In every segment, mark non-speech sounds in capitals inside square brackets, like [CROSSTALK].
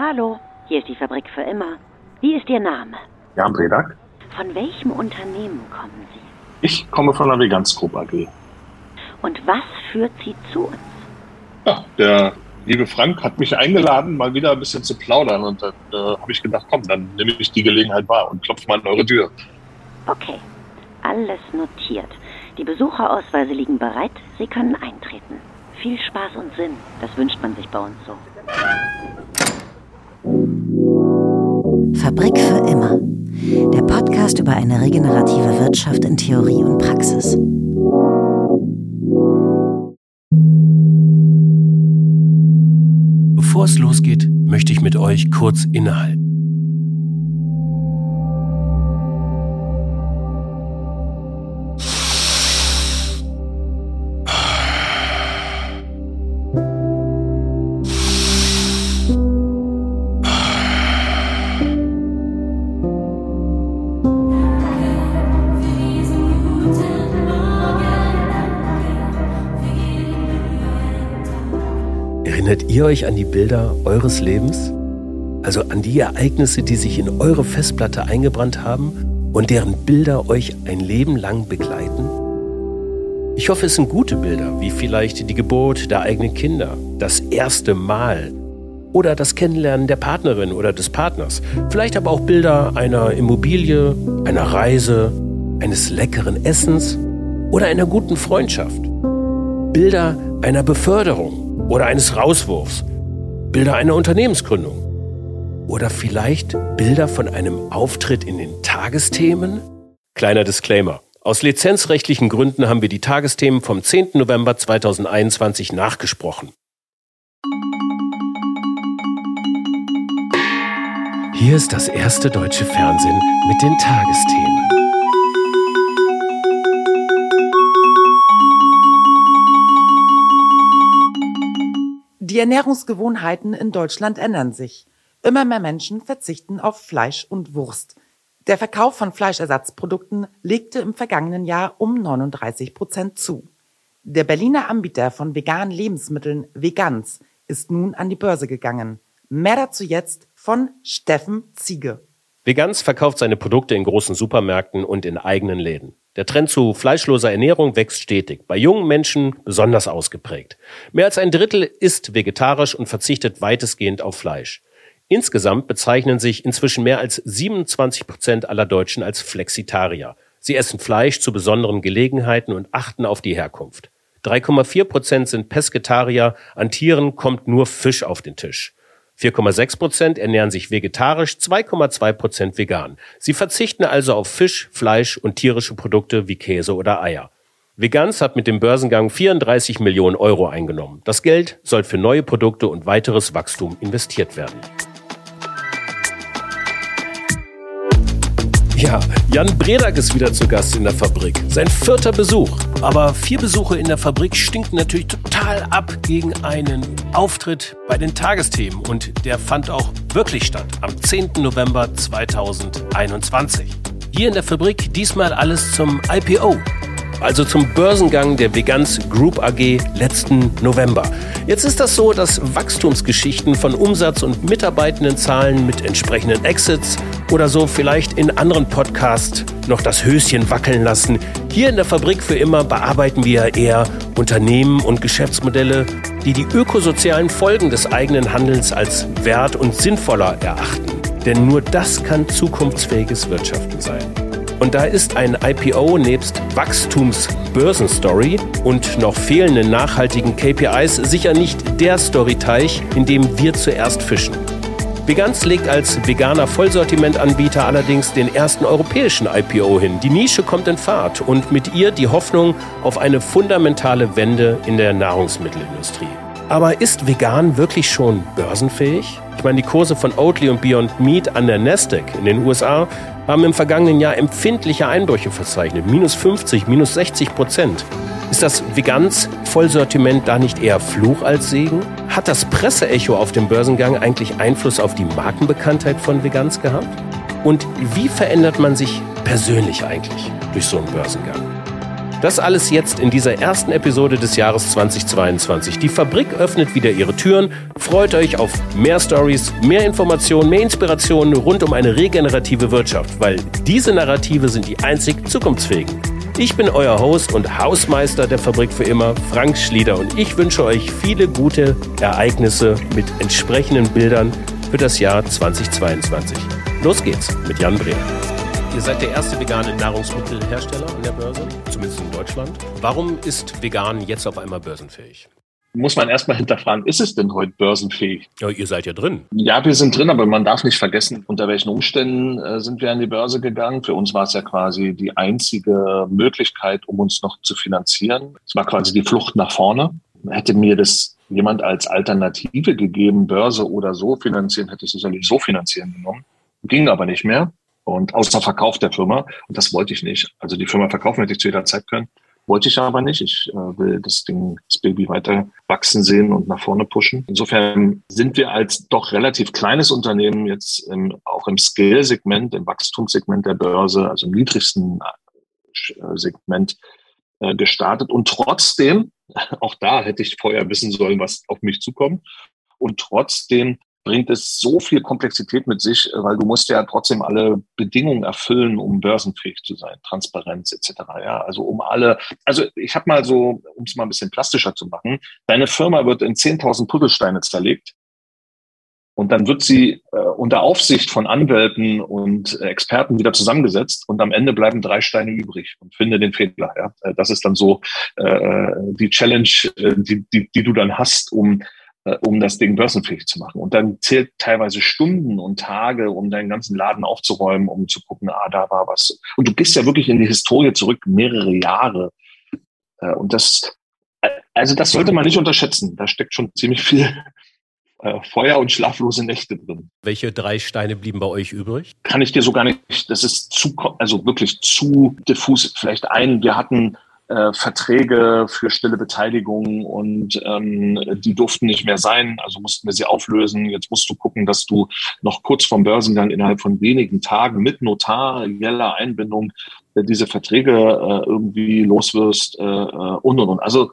Hallo, hier ist die Fabrik für immer. Wie ist Ihr Name? Jan Bredak. Von welchem Unternehmen kommen Sie? Ich komme von der Veganz Group AG. Und was führt Sie zu uns? Ja, der liebe Frank hat mich eingeladen, mal wieder ein bisschen zu plaudern. Und dann äh, habe ich gedacht, komm, dann nehme ich die Gelegenheit wahr und klopfe mal an eure Tür. Okay, alles notiert. Die Besucherausweise liegen bereit. Sie können eintreten. Viel Spaß und Sinn, das wünscht man sich bei uns so. Fabrik für immer. Der Podcast über eine regenerative Wirtschaft in Theorie und Praxis. Bevor es losgeht, möchte ich mit euch kurz innehalten. Euch an die Bilder eures Lebens? Also an die Ereignisse, die sich in eure Festplatte eingebrannt haben und deren Bilder euch ein Leben lang begleiten? Ich hoffe, es sind gute Bilder, wie vielleicht die Geburt der eigenen Kinder, das erste Mal oder das Kennenlernen der Partnerin oder des Partners. Vielleicht aber auch Bilder einer Immobilie, einer Reise, eines leckeren Essens oder einer guten Freundschaft. Bilder einer Beförderung oder eines Rauswurfs, Bilder einer Unternehmensgründung oder vielleicht Bilder von einem Auftritt in den Tagesthemen? Kleiner Disclaimer. Aus lizenzrechtlichen Gründen haben wir die Tagesthemen vom 10. November 2021 nachgesprochen. Hier ist das erste deutsche Fernsehen mit den Tagesthemen. Die Ernährungsgewohnheiten in Deutschland ändern sich. Immer mehr Menschen verzichten auf Fleisch und Wurst. Der Verkauf von Fleischersatzprodukten legte im vergangenen Jahr um 39 Prozent zu. Der Berliner Anbieter von veganen Lebensmitteln Vegans ist nun an die Börse gegangen. Mehr dazu jetzt von Steffen Ziege. Vegans verkauft seine Produkte in großen Supermärkten und in eigenen Läden. Der Trend zu fleischloser Ernährung wächst stetig, bei jungen Menschen besonders ausgeprägt. Mehr als ein Drittel ist vegetarisch und verzichtet weitestgehend auf Fleisch. Insgesamt bezeichnen sich inzwischen mehr als 27 Prozent aller Deutschen als Flexitarier. Sie essen Fleisch zu besonderen Gelegenheiten und achten auf die Herkunft. 3,4 Prozent sind Pesketarier, an Tieren kommt nur Fisch auf den Tisch. 4,6 Prozent ernähren sich vegetarisch, 2,2 Prozent vegan. Sie verzichten also auf Fisch, Fleisch und tierische Produkte wie Käse oder Eier. Vegans hat mit dem Börsengang 34 Millionen Euro eingenommen. Das Geld soll für neue Produkte und weiteres Wachstum investiert werden. Ja, Jan Bredak ist wieder zu Gast in der Fabrik. Sein vierter Besuch. Aber vier Besuche in der Fabrik stinken natürlich total ab gegen einen Auftritt bei den Tagesthemen. Und der fand auch wirklich statt am 10. November 2021. Hier in der Fabrik diesmal alles zum IPO also zum Börsengang der Veganz Group AG letzten November. Jetzt ist das so, dass Wachstumsgeschichten von Umsatz- und Mitarbeitendenzahlen mit entsprechenden Exits oder so vielleicht in anderen Podcasts noch das Höschen wackeln lassen. Hier in der Fabrik für immer bearbeiten wir eher Unternehmen und Geschäftsmodelle, die die ökosozialen Folgen des eigenen Handelns als wert und sinnvoller erachten. Denn nur das kann zukunftsfähiges Wirtschaften sein. Und da ist ein IPO nebst Wachstumsbörsenstory und noch fehlenden nachhaltigen KPIs sicher nicht der Storyteich, in dem wir zuerst fischen. Veganz legt als veganer Vollsortimentanbieter allerdings den ersten europäischen IPO hin. Die Nische kommt in Fahrt und mit ihr die Hoffnung auf eine fundamentale Wende in der Nahrungsmittelindustrie. Aber ist vegan wirklich schon börsenfähig? Ich meine, die Kurse von Oatly und Beyond Meat an der Nasdaq in den USA haben im vergangenen Jahr empfindliche Einbrüche verzeichnet. Minus 50, minus 60 Prozent. Ist das Veganz Vollsortiment da nicht eher Fluch als Segen? Hat das Presseecho auf dem Börsengang eigentlich Einfluss auf die Markenbekanntheit von Veganz gehabt? Und wie verändert man sich persönlich eigentlich durch so einen Börsengang? Das alles jetzt in dieser ersten Episode des Jahres 2022. Die Fabrik öffnet wieder ihre Türen. Freut euch auf mehr Stories, mehr Informationen, mehr Inspirationen rund um eine regenerative Wirtschaft, weil diese Narrative sind die einzig zukunftsfähigen. Ich bin euer Host und Hausmeister der Fabrik für immer, Frank Schlieder, und ich wünsche euch viele gute Ereignisse mit entsprechenden Bildern für das Jahr 2022. Los geht's mit Jan Brehm. Ihr seid der erste vegane Nahrungsmittelhersteller an der Börse, zumindest in Deutschland. Warum ist vegan jetzt auf einmal börsenfähig? Muss man erstmal hinterfragen, ist es denn heute börsenfähig? Ja, ihr seid ja drin. Ja, wir sind drin, aber man darf nicht vergessen, unter welchen Umständen äh, sind wir an die Börse gegangen. Für uns war es ja quasi die einzige Möglichkeit, um uns noch zu finanzieren. Es war quasi die Flucht nach vorne. Hätte mir das jemand als Alternative gegeben, Börse oder so finanzieren, hätte ich sicherlich so finanzieren genommen. Ging aber nicht mehr. Und außer Verkauf der Firma. Und das wollte ich nicht. Also die Firma verkaufen hätte ich zu jeder Zeit können. Wollte ich aber nicht. Ich äh, will das Ding, das Baby weiter wachsen sehen und nach vorne pushen. Insofern sind wir als doch relativ kleines Unternehmen jetzt im, auch im Scale-Segment, im Wachstumssegment der Börse, also im niedrigsten äh, Segment äh, gestartet. Und trotzdem, [LAUGHS] auch da hätte ich vorher wissen sollen, was auf mich zukommt. Und trotzdem bringt es so viel Komplexität mit sich, weil du musst ja trotzdem alle Bedingungen erfüllen, um börsenfähig zu sein, Transparenz etc. Ja, also um alle. Also ich habe mal so, um es mal ein bisschen plastischer zu machen: Deine Firma wird in 10.000 Puzzlesteine zerlegt. Und dann wird sie äh, unter Aufsicht von Anwälten und Experten wieder zusammengesetzt und am Ende bleiben drei Steine übrig und finde den Fehler. Ja? Äh, das ist dann so äh, die Challenge, äh, die, die, die du dann hast, um äh, um das Ding börsenfähig zu machen. Und dann zählt teilweise Stunden und Tage, um deinen ganzen Laden aufzuräumen, um zu gucken, ah, da war was. Und du gehst ja wirklich in die Historie zurück, mehrere Jahre. Äh, und das, äh, also das sollte man nicht unterschätzen. Da steckt schon ziemlich viel [LAUGHS] Feuer und schlaflose Nächte drin. Welche drei Steine blieben bei euch übrig? Kann ich dir so gar nicht, das ist zu, also wirklich zu diffus. Vielleicht ein, wir hatten äh, Verträge für stille Beteiligung und ähm, die durften nicht mehr sein, also mussten wir sie auflösen. Jetzt musst du gucken, dass du noch kurz vom Börsengang innerhalb von wenigen Tagen mit notarieller Einbindung äh, diese Verträge äh, irgendwie loswirst äh, äh und und und. Also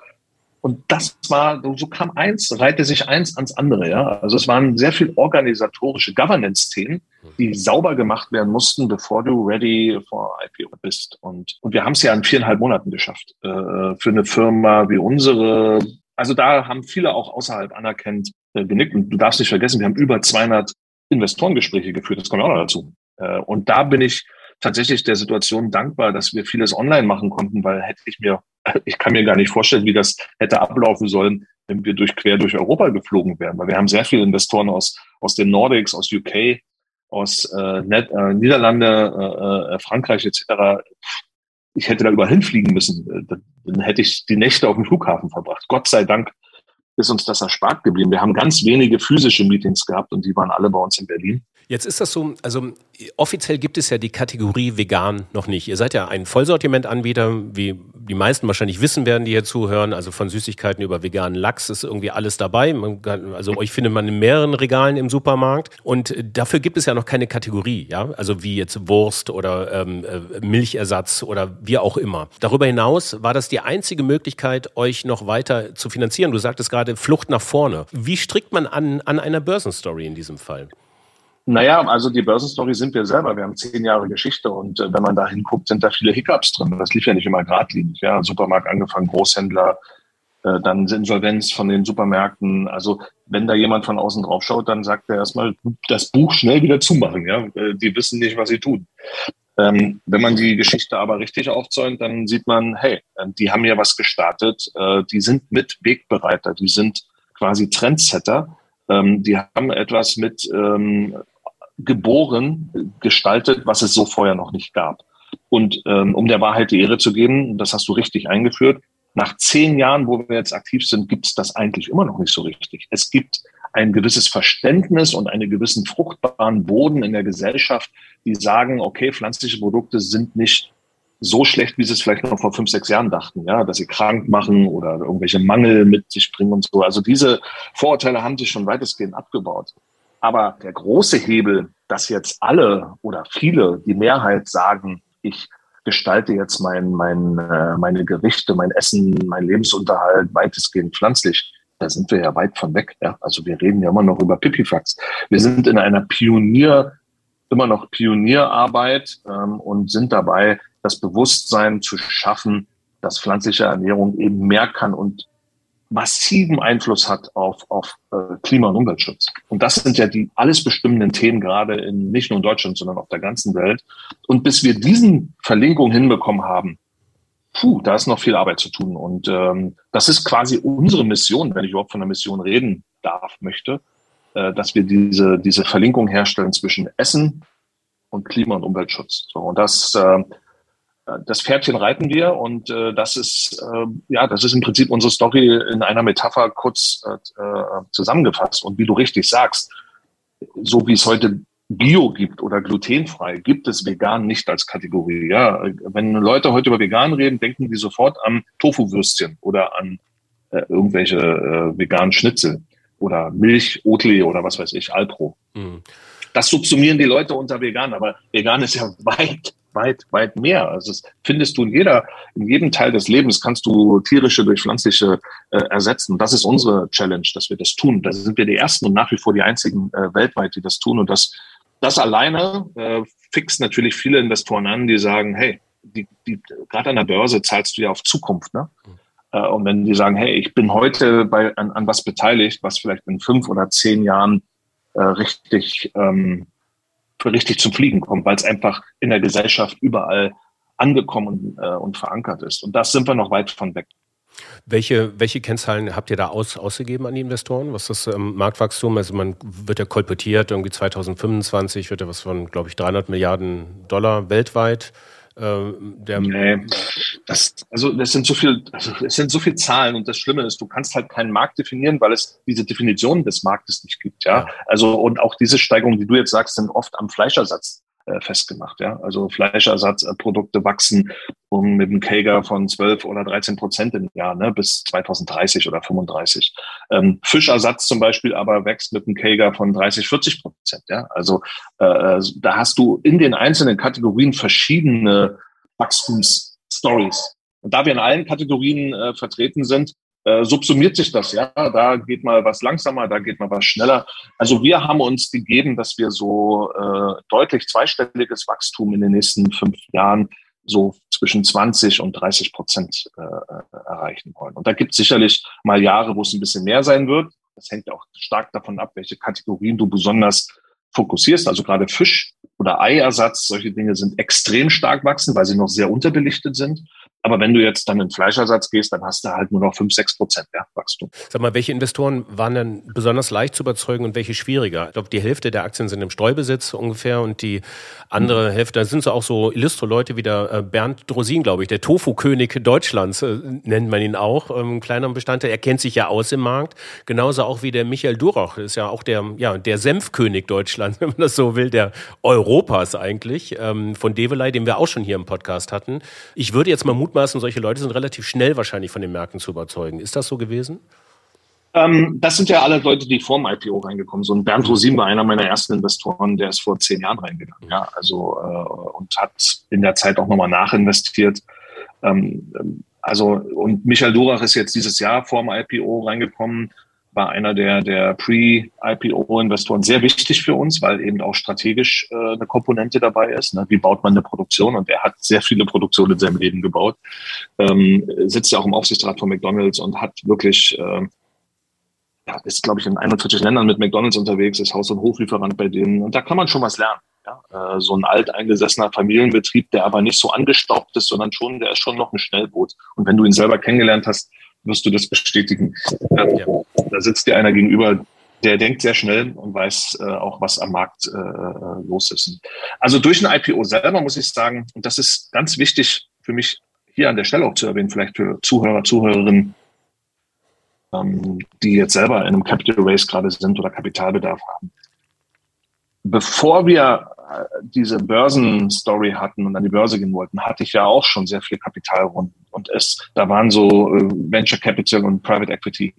und das war, so kam eins, reihte sich eins ans andere, ja. Also es waren sehr viel organisatorische Governance-Themen, die sauber gemacht werden mussten, bevor du ready for IPO bist. Und, und wir haben es ja in viereinhalb Monaten geschafft. Äh, für eine Firma wie unsere. Also da haben viele auch außerhalb anerkennt äh, genickt. Und du darfst nicht vergessen, wir haben über 200 Investorengespräche geführt. Das kommt auch noch dazu. Äh, und da bin ich tatsächlich der Situation dankbar, dass wir vieles online machen konnten, weil hätte ich mir, [LAUGHS] ich kann mir gar nicht vorstellen, wie das hätte ablaufen sollen, wenn wir durch quer durch Europa geflogen wären, weil wir haben sehr viele Investoren aus, aus den Nordics, aus UK, aus äh, Net, äh, Niederlande, äh, äh, Frankreich etc. Ich hätte da überall hinfliegen müssen. Dann hätte ich die Nächte auf dem Flughafen verbracht. Gott sei Dank ist uns das erspart geblieben. Wir haben ganz wenige physische Meetings gehabt und die waren alle bei uns in Berlin. Jetzt ist das so, also offiziell gibt es ja die Kategorie vegan noch nicht. Ihr seid ja ein Vollsortimentanbieter, wie die meisten wahrscheinlich wissen werden, die hier zuhören. Also von Süßigkeiten über veganen Lachs ist irgendwie alles dabei. Kann, also euch findet man in mehreren Regalen im Supermarkt. Und dafür gibt es ja noch keine Kategorie, ja. Also wie jetzt Wurst oder ähm, äh, Milchersatz oder wie auch immer. Darüber hinaus war das die einzige Möglichkeit, euch noch weiter zu finanzieren. Du sagtest gerade Flucht nach vorne. Wie strickt man an, an einer Börsenstory in diesem Fall? Naja, also die Börsenstory sind wir selber. Wir haben zehn Jahre Geschichte und äh, wenn man da hinguckt, sind da viele Hiccups drin. Das lief ja nicht immer geradlinig. Ja, Supermarkt angefangen, Großhändler, äh, dann Insolvenz von den Supermärkten. Also wenn da jemand von außen drauf schaut, dann sagt er erstmal, das Buch schnell wieder zumachen. Ja, äh, die wissen nicht, was sie tun. Ähm, wenn man die Geschichte aber richtig aufzäumt, dann sieht man, hey, äh, die haben ja was gestartet. Äh, die sind mit Wegbereiter. Die sind quasi Trendsetter. Ähm, die haben etwas mit ähm, geboren, gestaltet, was es so vorher noch nicht gab. Und ähm, um der Wahrheit die Ehre zu geben, das hast du richtig eingeführt, nach zehn Jahren, wo wir jetzt aktiv sind, gibt es das eigentlich immer noch nicht so richtig. Es gibt ein gewisses Verständnis und einen gewissen fruchtbaren Boden in der Gesellschaft, die sagen, okay, pflanzliche Produkte sind nicht so schlecht, wie sie es vielleicht noch vor fünf, sechs Jahren dachten, ja, dass sie krank machen oder irgendwelche Mangel mit sich bringen und so. Also diese Vorurteile haben sich schon weitestgehend abgebaut. Aber der große Hebel, dass jetzt alle oder viele, die Mehrheit sagen, ich gestalte jetzt mein, mein, äh, meine Gerichte, mein Essen, mein Lebensunterhalt weitestgehend pflanzlich. Da sind wir ja weit von weg. Ja? Also wir reden ja immer noch über Pipifax. Wir sind in einer Pionier, immer noch Pionierarbeit ähm, und sind dabei, das Bewusstsein zu schaffen, dass pflanzliche Ernährung eben mehr kann und massiven Einfluss hat auf, auf äh, Klima- und Umweltschutz. Und das sind ja die alles bestimmenden Themen, gerade in nicht nur in Deutschland, sondern auf der ganzen Welt. Und bis wir diesen Verlinkung hinbekommen haben, puh, da ist noch viel Arbeit zu tun. Und ähm, das ist quasi unsere Mission, wenn ich überhaupt von einer Mission reden darf, möchte, äh, dass wir diese, diese Verlinkung herstellen zwischen Essen und Klima- und Umweltschutz. So, und das äh, das Pferdchen reiten wir und äh, das ist äh, ja das ist im Prinzip unsere Story in einer Metapher kurz äh, zusammengefasst. Und wie du richtig sagst so wie es heute Bio gibt oder glutenfrei gibt es vegan nicht als Kategorie. Ja wenn Leute heute über vegan reden denken die sofort an Tofu-Würstchen oder an äh, irgendwelche äh, veganen Schnitzel oder Milch Oatly oder was weiß ich Alpro. Mhm. das subsumieren die Leute unter vegan aber vegan ist ja [LAUGHS] weit weit, weit mehr. Also das findest du in jeder, in jedem Teil des Lebens kannst du tierische durch pflanzliche äh, ersetzen. Das ist unsere Challenge, dass wir das tun. Da sind wir die ersten und nach wie vor die einzigen äh, weltweit, die das tun. Und das, das alleine äh, fixt natürlich viele Investoren an, die sagen, hey, die, die, gerade an der Börse zahlst du ja auf Zukunft, ne? Äh, und wenn die sagen, hey, ich bin heute bei, an, an was beteiligt, was vielleicht in fünf oder zehn Jahren äh, richtig ähm, richtig zum Fliegen kommt, weil es einfach in der Gesellschaft überall angekommen äh, und verankert ist. Und das sind wir noch weit von weg. Welche, welche Kennzahlen habt ihr da aus, ausgegeben an die Investoren? Was ist das ähm, Marktwachstum? Also man wird ja kolportiert, irgendwie 2025 wird ja was von, glaube ich, 300 Milliarden Dollar weltweit. Äh, der nee, das, also das sind so viel, also es sind so viele Zahlen und das Schlimme ist, du kannst halt keinen Markt definieren, weil es diese Definition des Marktes nicht gibt, ja. ja. Also und auch diese Steigerungen, die du jetzt sagst, sind oft am Fleischersatz festgemacht. Ja? Also Fleischersatzprodukte wachsen um mit einem Kager von 12 oder 13 Prozent im Jahr ne, bis 2030 oder 35. Ähm, Fischersatz zum Beispiel aber wächst mit einem Kager von 30, 40 Prozent. Ja? Also äh, da hast du in den einzelnen Kategorien verschiedene Wachstumsstories. Und da wir in allen Kategorien äh, vertreten sind, äh, subsumiert sich das, ja. Da geht mal was langsamer, da geht mal was schneller. Also wir haben uns gegeben, dass wir so äh, deutlich zweistelliges Wachstum in den nächsten fünf Jahren so zwischen 20 und 30 Prozent äh, äh, erreichen wollen. Und da gibt es sicherlich mal Jahre, wo es ein bisschen mehr sein wird. Das hängt auch stark davon ab, welche Kategorien du besonders fokussierst. Also gerade Fisch oder Eiersatz, solche Dinge sind extrem stark wachsen, weil sie noch sehr unterbelichtet sind. Aber wenn du jetzt dann in Fleischersatz gehst, dann hast du halt nur noch 5, 6 Prozent ja, Wachstum. Sag mal, welche Investoren waren denn besonders leicht zu überzeugen und welche schwieriger? Ich glaube, die Hälfte der Aktien sind im Streubesitz ungefähr und die andere mhm. Hälfte, da sind so auch so illustre Leute wie der äh, Bernd Drosin, glaube ich, der Tofu-König Deutschlands, äh, nennt man ihn auch, ähm, kleiner Bestandteil. Er kennt sich ja aus im Markt. Genauso auch wie der Michael Durach, ist ja auch der, ja, der Senfkönig Deutschlands, [LAUGHS] wenn man das so will, der Europas eigentlich, ähm, von Develei, den wir auch schon hier im Podcast hatten. Ich würde jetzt mal mutmaßen, solche Leute sind relativ schnell wahrscheinlich von den Märkten zu überzeugen. Ist das so gewesen? Ähm, das sind ja alle Leute, die vor dem IPO reingekommen sind. Bernd Rosin war einer meiner ersten Investoren, der ist vor zehn Jahren reingegangen. Ja, also äh, und hat in der Zeit auch nochmal nachinvestiert. Ähm, also und Michael Durach ist jetzt dieses Jahr vor dem IPO reingekommen war einer der, der Pre-IPO-Investoren sehr wichtig für uns, weil eben auch strategisch äh, eine Komponente dabei ist. Ne? Wie baut man eine Produktion? Und er hat sehr viele Produktionen in seinem Leben gebaut. Ähm, sitzt ja auch im Aufsichtsrat von McDonalds und hat wirklich, äh, ja, ist, glaube ich, in 41 Ländern mit McDonalds unterwegs, ist Haus- und Hoflieferant bei denen. Und da kann man schon was lernen. Ja? Äh, so ein alteingesessener Familienbetrieb, der aber nicht so angestaubt ist, sondern schon, der ist schon noch ein Schnellboot. Und wenn du ihn selber kennengelernt hast, wirst du das bestätigen. Ähm, ja. Da sitzt dir einer gegenüber, der denkt sehr schnell und weiß äh, auch, was am Markt äh, los ist. Also durch ein IPO selber muss ich sagen, und das ist ganz wichtig für mich hier an der Stelle auch zu erwähnen, vielleicht für Zuhörer, Zuhörerinnen, ähm, die jetzt selber in einem Capital Race gerade sind oder Kapitalbedarf haben. Bevor wir diese Börsenstory hatten und an die Börse gehen wollten, hatte ich ja auch schon sehr viel Kapitalrunden. Und es, da waren so äh, Venture Capital und Private Equity.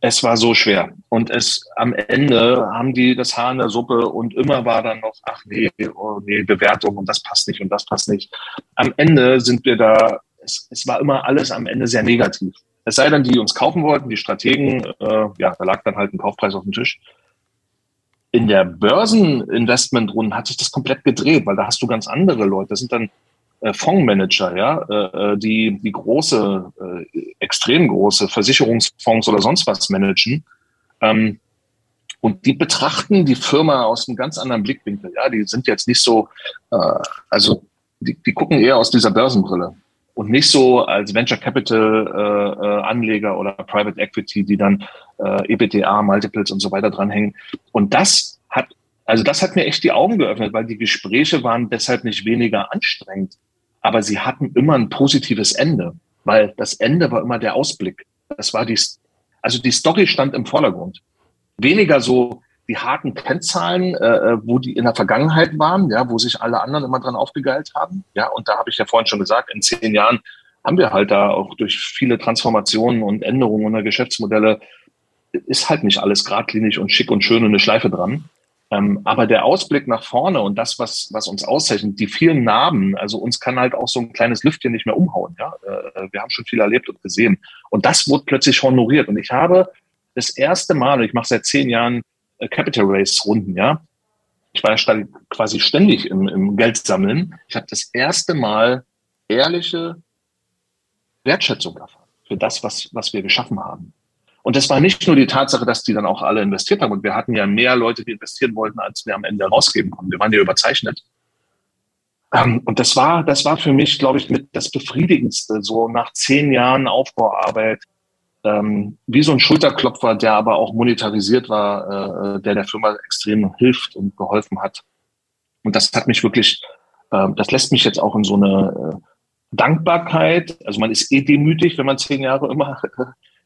Es war so schwer. Und es am Ende haben die das Haar in der Suppe und immer war dann noch, ach nee, oh nee, Bewertung und das passt nicht und das passt nicht. Am Ende sind wir da, es, es war immer alles am Ende sehr negativ. Es sei denn, die uns kaufen wollten, die Strategen, äh, ja, da lag dann halt ein Kaufpreis auf dem Tisch. In der Börseninvestmentrunde hat sich das komplett gedreht, weil da hast du ganz andere Leute. Das sind dann Fondsmanager, ja, äh, äh, die, die große, äh, extrem große Versicherungsfonds oder sonst was managen. Ähm, und die betrachten die Firma aus einem ganz anderen Blickwinkel. Ja, die sind jetzt nicht so, äh, also die, die gucken eher aus dieser Börsenbrille und nicht so als Venture Capital äh, äh, Anleger oder Private Equity, die dann äh, EBITDA, Multiples und so weiter dranhängen. Und das hat, also das hat mir echt die Augen geöffnet, weil die Gespräche waren deshalb nicht weniger anstrengend, aber sie hatten immer ein positives Ende, weil das Ende war immer der Ausblick. Das war die, also die Story stand im Vordergrund. Weniger so die harten Kennzahlen, äh, äh, wo die in der Vergangenheit waren, ja, wo sich alle anderen immer dran aufgegeilt haben. Ja, und da habe ich ja vorhin schon gesagt, in zehn Jahren haben wir halt da auch durch viele Transformationen und Änderungen der Geschäftsmodelle ist halt nicht alles geradlinig und schick und schön und eine Schleife dran. Ähm, aber der Ausblick nach vorne und das, was, was uns auszeichnet, die vielen Narben, also uns kann halt auch so ein kleines Lüftchen nicht mehr umhauen. Ja? Äh, wir haben schon viel erlebt und gesehen. Und das wurde plötzlich honoriert. Und ich habe das erste Mal, ich mache seit zehn Jahren äh, Capital Race Runden, ja. Ich war ja quasi ständig im, im Geld sammeln. Ich habe das erste Mal ehrliche Wertschätzung erfahren für das, was, was wir geschaffen haben. Und das war nicht nur die Tatsache, dass die dann auch alle investiert haben. Und wir hatten ja mehr Leute, die investieren wollten, als wir am Ende rausgeben konnten. Wir waren ja überzeichnet. Ähm, und das war, das war für mich, glaube ich, mit das Befriedigendste, so nach zehn Jahren Aufbauarbeit, ähm, wie so ein Schulterklopfer, der aber auch monetarisiert war, äh, der der Firma extrem hilft und geholfen hat. Und das hat mich wirklich, äh, das lässt mich jetzt auch in so eine äh, Dankbarkeit, also man ist eh demütig, wenn man zehn Jahre immer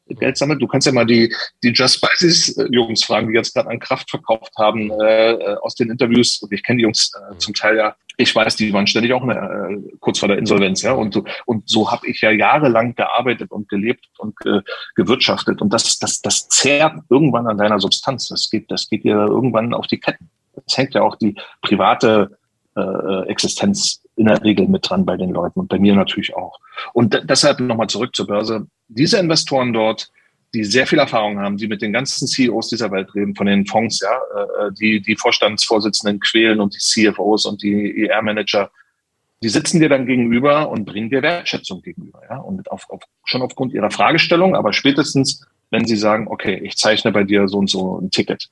Geld sammelt. Du kannst ja mal die, die Just Spices äh, Jungs fragen, die jetzt gerade an Kraft verkauft haben, äh, äh, aus den Interviews. Und ich kenne die Jungs äh, zum Teil ja. Ich weiß, die waren ständig auch äh, kurz vor der Insolvenz, ja. Und, und so habe ich ja jahrelang gearbeitet und gelebt und ge, gewirtschaftet. Und das, das, das zehrt irgendwann an deiner Substanz. Das geht, das geht dir irgendwann auf die Ketten. Das hängt ja auch die private äh, Existenz in der Regel mit dran bei den Leuten und bei mir natürlich auch. Und deshalb nochmal zurück zur Börse. Diese Investoren dort, die sehr viel Erfahrung haben, die mit den ganzen CEOs dieser Welt reden, von den Fonds, ja, äh, die die Vorstandsvorsitzenden quälen und die CFOs und die ER-Manager, die sitzen dir dann gegenüber und bringen dir Wertschätzung gegenüber, ja, und auf, auf, schon aufgrund ihrer Fragestellung, aber spätestens, wenn sie sagen, okay, ich zeichne bei dir so und so ein Ticket.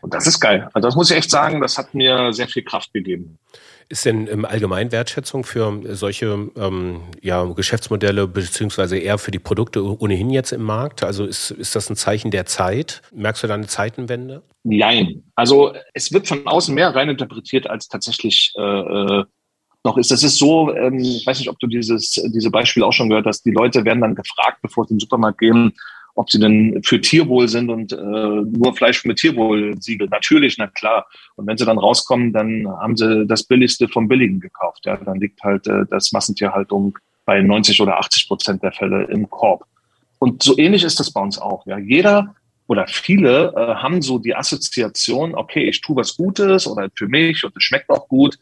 Und das ist geil. Also das muss ich echt sagen, das hat mir sehr viel Kraft gegeben. Ist denn im Allgemeinen Wertschätzung für solche ähm, ja, Geschäftsmodelle beziehungsweise eher für die Produkte ohnehin jetzt im Markt? Also ist, ist das ein Zeichen der Zeit? Merkst du da eine Zeitenwende? Nein. Also es wird von außen mehr reininterpretiert, als tatsächlich äh, äh, noch ist. Das ist so, ähm, ich weiß nicht, ob du dieses diese Beispiele auch schon gehört hast, die Leute werden dann gefragt, bevor sie in den Supermarkt gehen, ob sie denn für Tierwohl sind und äh, nur Fleisch mit Tierwohl-Siegel. Natürlich, na klar. Und wenn sie dann rauskommen, dann haben sie das Billigste vom Billigen gekauft. Ja, dann liegt halt äh, das Massentierhaltung bei 90 oder 80 Prozent der Fälle im Korb. Und so ähnlich ist das bei uns auch. Ja, jeder oder viele äh, haben so die Assoziation, okay, ich tue was Gutes oder für mich und es schmeckt auch gut.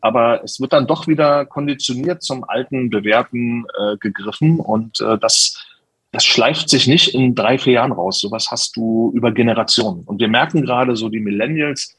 Aber es wird dann doch wieder konditioniert zum alten Bewährten äh, gegriffen und äh, das das schleift sich nicht in drei, vier Jahren raus. Sowas hast du über Generationen. Und wir merken gerade so die Millennials,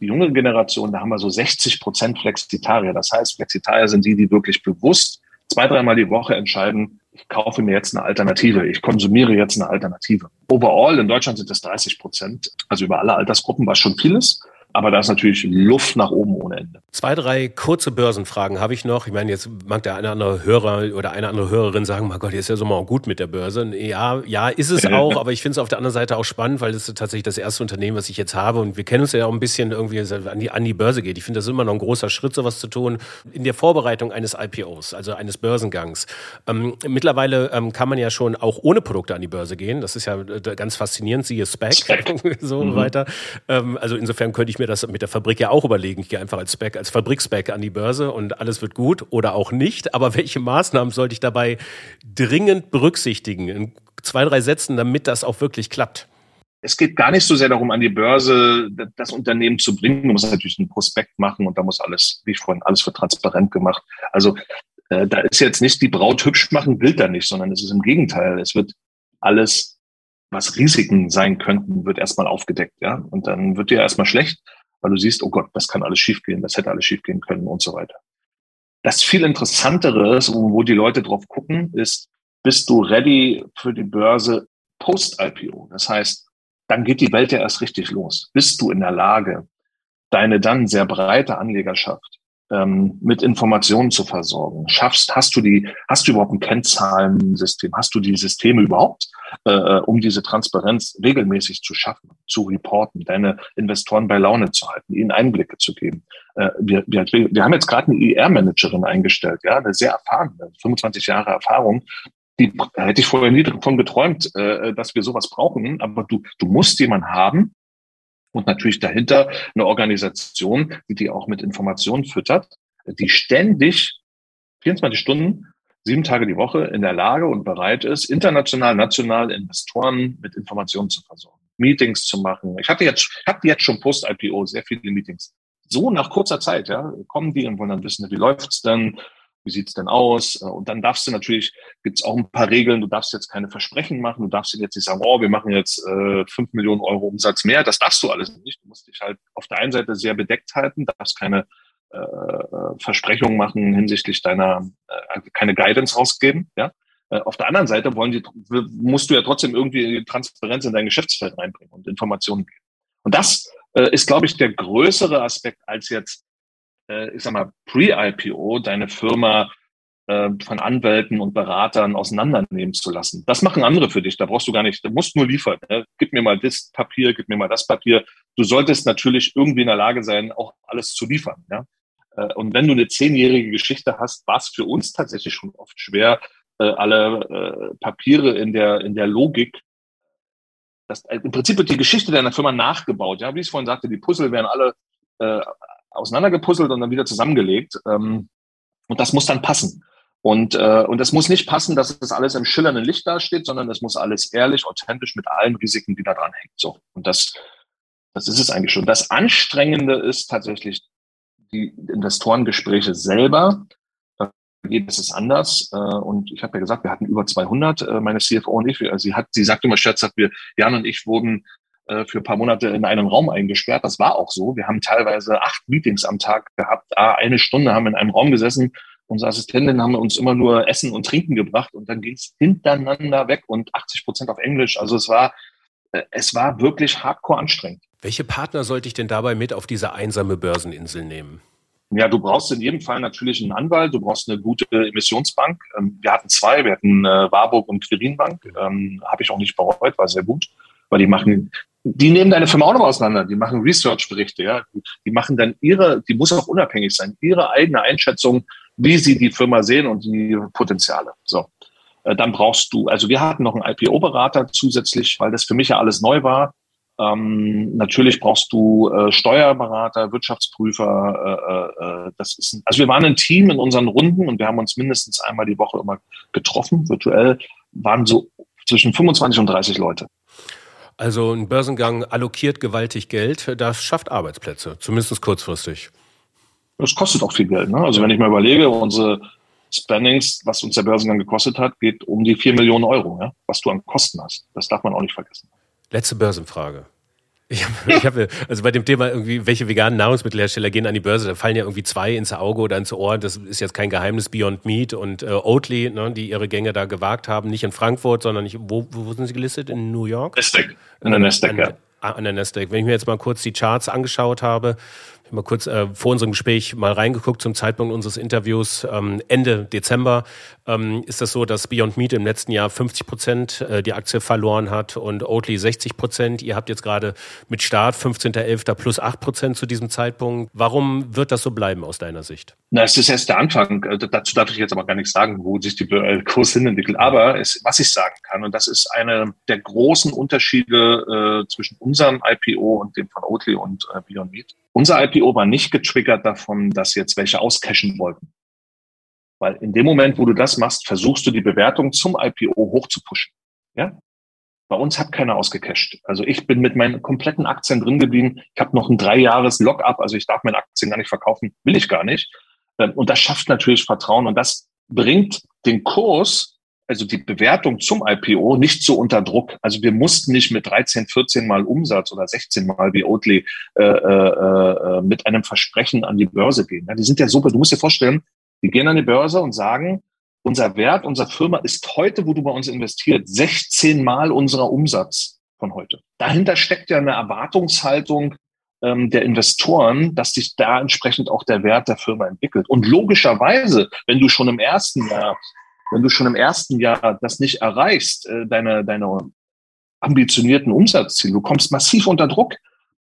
die junge Generation, da haben wir so 60 Prozent Flexitarier. Das heißt, Flexitarier sind die, die wirklich bewusst zwei, dreimal die Woche entscheiden, ich kaufe mir jetzt eine Alternative, ich konsumiere jetzt eine Alternative. Overall in Deutschland sind das 30 Prozent, also über alle Altersgruppen, was schon viel ist. Aber da ist natürlich Luft nach oben ohne Ende. Zwei, drei kurze Börsenfragen habe ich noch. Ich meine, jetzt mag der eine andere Hörer oder eine andere Hörerin sagen, mein Gott, jetzt ist ja so mal gut mit der Börse. Ja, ja, ist es auch, aber ich finde es auf der anderen Seite auch spannend, weil es tatsächlich das erste Unternehmen, was ich jetzt habe. Und wir kennen uns ja auch ein bisschen irgendwie an die, an die Börse geht. Ich finde, das ist immer noch ein großer Schritt, sowas zu tun. In der Vorbereitung eines IPOs, also eines Börsengangs. Ähm, mittlerweile ähm, kann man ja schon auch ohne Produkte an die Börse gehen. Das ist ja äh, ganz faszinierend, siehe Spec, [LAUGHS] so mhm. weiter. Ähm, also insofern könnte ich mir mir das mit der Fabrik ja auch überlegen. Ich gehe einfach als Spec, als Fabrikspec an die Börse und alles wird gut oder auch nicht. Aber welche Maßnahmen sollte ich dabei dringend berücksichtigen? In zwei, drei Sätzen, damit das auch wirklich klappt. es geht gar nicht so sehr darum, an die Börse das Unternehmen zu bringen. Du musst natürlich einen Prospekt machen und da muss alles, wie ich vorhin, alles für transparent gemacht. Also äh, da ist jetzt nicht die Braut hübsch machen, gilt da nicht, sondern es ist im Gegenteil. Es wird alles, was Risiken sein könnten, wird erstmal aufgedeckt, ja. Und dann wird dir erstmal schlecht, weil du siehst, oh Gott, das kann alles schiefgehen, das hätte alles schiefgehen können und so weiter. Das viel Interessantere ist, wo die Leute drauf gucken, ist, bist du ready für die Börse post-IPO? Das heißt, dann geht die Welt ja erst richtig los. Bist du in der Lage, deine dann sehr breite Anlegerschaft ähm, mit Informationen zu versorgen? Schaffst, hast du die, hast du überhaupt ein Kennzahlensystem? Hast du die Systeme überhaupt, äh, um diese Transparenz regelmäßig zu schaffen, zu reporten, deine Investoren bei Laune zu halten, ihnen Einblicke zu geben? Äh, wir, wir, wir haben jetzt gerade eine IR-Managerin e eingestellt, ja, eine sehr erfahrene, 25 Jahre Erfahrung, die hätte ich vorher nie davon geträumt, äh, dass wir sowas brauchen. Aber du, du musst jemanden haben und natürlich dahinter eine Organisation, die die auch mit Informationen füttert, die ständig 24 Stunden, sieben Tage die Woche in der Lage und bereit ist, international, national Investoren mit Informationen zu versorgen, Meetings zu machen. Ich hatte jetzt, ich hatte jetzt schon Post-IPO sehr viele Meetings. So nach kurzer Zeit, ja, kommen die und wollen dann wissen, wie läuft's denn? Wie sieht's denn aus? Äh, und dann darfst du natürlich, gibt's auch ein paar Regeln, du darfst jetzt keine Versprechen machen, du darfst jetzt nicht sagen, oh, wir machen jetzt äh, 5 Millionen Euro Umsatz mehr. Das darfst du alles nicht. Du musst dich halt auf der einen Seite sehr bedeckt halten, darfst keine äh, Versprechungen machen hinsichtlich deiner, äh, keine Guidance rausgeben, ja. Äh, auf der anderen Seite wollen die, musst du ja trotzdem irgendwie Transparenz in dein Geschäftsfeld reinbringen und Informationen geben. Und das äh, ist, glaube ich, der größere Aspekt als jetzt äh, ich sag mal, pre-IPO deine Firma äh, von Anwälten und Beratern auseinandernehmen zu lassen. Das machen andere für dich. Da brauchst du gar nicht, du musst nur liefern. Ne? Gib mir mal das Papier, gib mir mal das Papier. Du solltest natürlich irgendwie in der Lage sein, auch alles zu liefern. Ja? Äh, und wenn du eine zehnjährige Geschichte hast, war es für uns tatsächlich schon oft schwer, äh, alle Papiere in der, in der Logik das, im Prinzip wird die Geschichte deiner Firma nachgebaut. Ja, wie ich vorhin sagte, die Puzzle werden alle auseinandergepuzzelt und dann wieder zusammengelegt. Ähm, und das muss dann passen. Und, äh, und es muss nicht passen, dass das alles im schillernden Licht dasteht, sondern es muss alles ehrlich, authentisch mit allen Risiken, die da dran hängen. So. Und das, das ist es eigentlich schon. Das Anstrengende ist tatsächlich die Investorengespräche selber. Da geht es anders. Äh, und ich habe ja gesagt, wir hatten über 200, äh, meine CFO und ich. Sie hat, sie sagt immer scherzhaft, wir, Jan und ich wurden für ein paar Monate in einen Raum eingesperrt. Das war auch so. Wir haben teilweise acht Meetings am Tag gehabt. Ah, eine Stunde haben wir in einem Raum gesessen. Unsere Assistentinnen haben uns immer nur Essen und Trinken gebracht und dann ging es hintereinander weg und 80 Prozent auf Englisch. Also es war, äh, es war wirklich hardcore anstrengend. Welche Partner sollte ich denn dabei mit auf diese einsame Börseninsel nehmen? Ja, du brauchst in jedem Fall natürlich einen Anwalt, du brauchst eine gute Emissionsbank. Ähm, wir hatten zwei, wir hatten äh, Warburg und Quirinbank. Ähm, Habe ich auch nicht bereut, war sehr gut, weil die machen die nehmen deine Firma auch noch auseinander. Die machen Research-Berichte, ja. Die machen dann ihre, die muss auch unabhängig sein, ihre eigene Einschätzung, wie sie die Firma sehen und die Potenziale. So. Äh, dann brauchst du, also wir hatten noch einen IPO-Berater zusätzlich, weil das für mich ja alles neu war. Ähm, natürlich brauchst du äh, Steuerberater, Wirtschaftsprüfer. Äh, äh, das ist, ein, also wir waren ein Team in unseren Runden und wir haben uns mindestens einmal die Woche immer getroffen, virtuell. Waren so zwischen 25 und 30 Leute. Also ein Börsengang allokiert gewaltig Geld, das schafft Arbeitsplätze, zumindest kurzfristig. Das kostet auch viel Geld. Ne? Also wenn ich mir überlege, unsere Spendings, was uns der Börsengang gekostet hat, geht um die vier Millionen Euro, ja? was du an Kosten hast. Das darf man auch nicht vergessen. Letzte Börsenfrage. Ich habe, ich hab, also bei dem Thema irgendwie, welche veganen Nahrungsmittelhersteller gehen an die Börse, da fallen ja irgendwie zwei ins Auge oder ins Ohr. Das ist jetzt kein Geheimnis. Beyond Meat und äh, Oatly, ne, die ihre Gänge da gewagt haben, nicht in Frankfurt, sondern nicht, wo, wo sind sie gelistet? In New York? Nasdaq. In der Nasdaq, ja. An der Nasdaq. Wenn ich mir jetzt mal kurz die Charts angeschaut habe, ich habe mal kurz äh, vor unserem Gespräch mal reingeguckt zum Zeitpunkt unseres Interviews. Ähm, Ende Dezember ähm, ist das so, dass Beyond Meat im letzten Jahr 50 Prozent äh, die Aktie verloren hat und Oatly 60 Prozent. Ihr habt jetzt gerade mit Start 15.11. plus 8 Prozent zu diesem Zeitpunkt. Warum wird das so bleiben aus deiner Sicht? Na, es ist erst der Anfang. Äh, dazu darf ich jetzt aber gar nichts sagen, wo sich die äh, Kurs hin entwickelt. Aber es, was ich sagen kann, und das ist eine der großen Unterschiede äh, zwischen unserem IPO und dem von Oatly und äh, Beyond Meat unser IPO war nicht getriggert davon, dass jetzt welche auscashen wollten. Weil in dem Moment, wo du das machst, versuchst du die Bewertung zum IPO hoch zu pushen. Ja? Bei uns hat keiner ausgecasht. Also ich bin mit meinen kompletten Aktien drin geblieben. Ich habe noch ein drei Jahres Lock-up, also ich darf meine Aktien gar nicht verkaufen, will ich gar nicht. Ähm, und das schafft natürlich Vertrauen und das bringt den Kurs, also die Bewertung zum IPO nicht so unter Druck. Also wir mussten nicht mit 13, 14 Mal Umsatz oder 16 Mal wie Oatly äh, äh, äh, mit einem Versprechen an die Börse gehen. Ja, die sind ja super. Du musst dir vorstellen, die gehen an die Börse und sagen, unser Wert, unsere Firma ist heute, wo du bei uns investiert, 16 Mal unserer Umsatz von heute. Dahinter steckt ja eine Erwartungshaltung ähm, der Investoren, dass sich da entsprechend auch der Wert der Firma entwickelt. Und logischerweise, wenn du schon im ersten Jahr, wenn du schon im ersten Jahr das nicht erreichst, äh, deine, deine ambitionierten Umsatzziele, du kommst massiv unter Druck,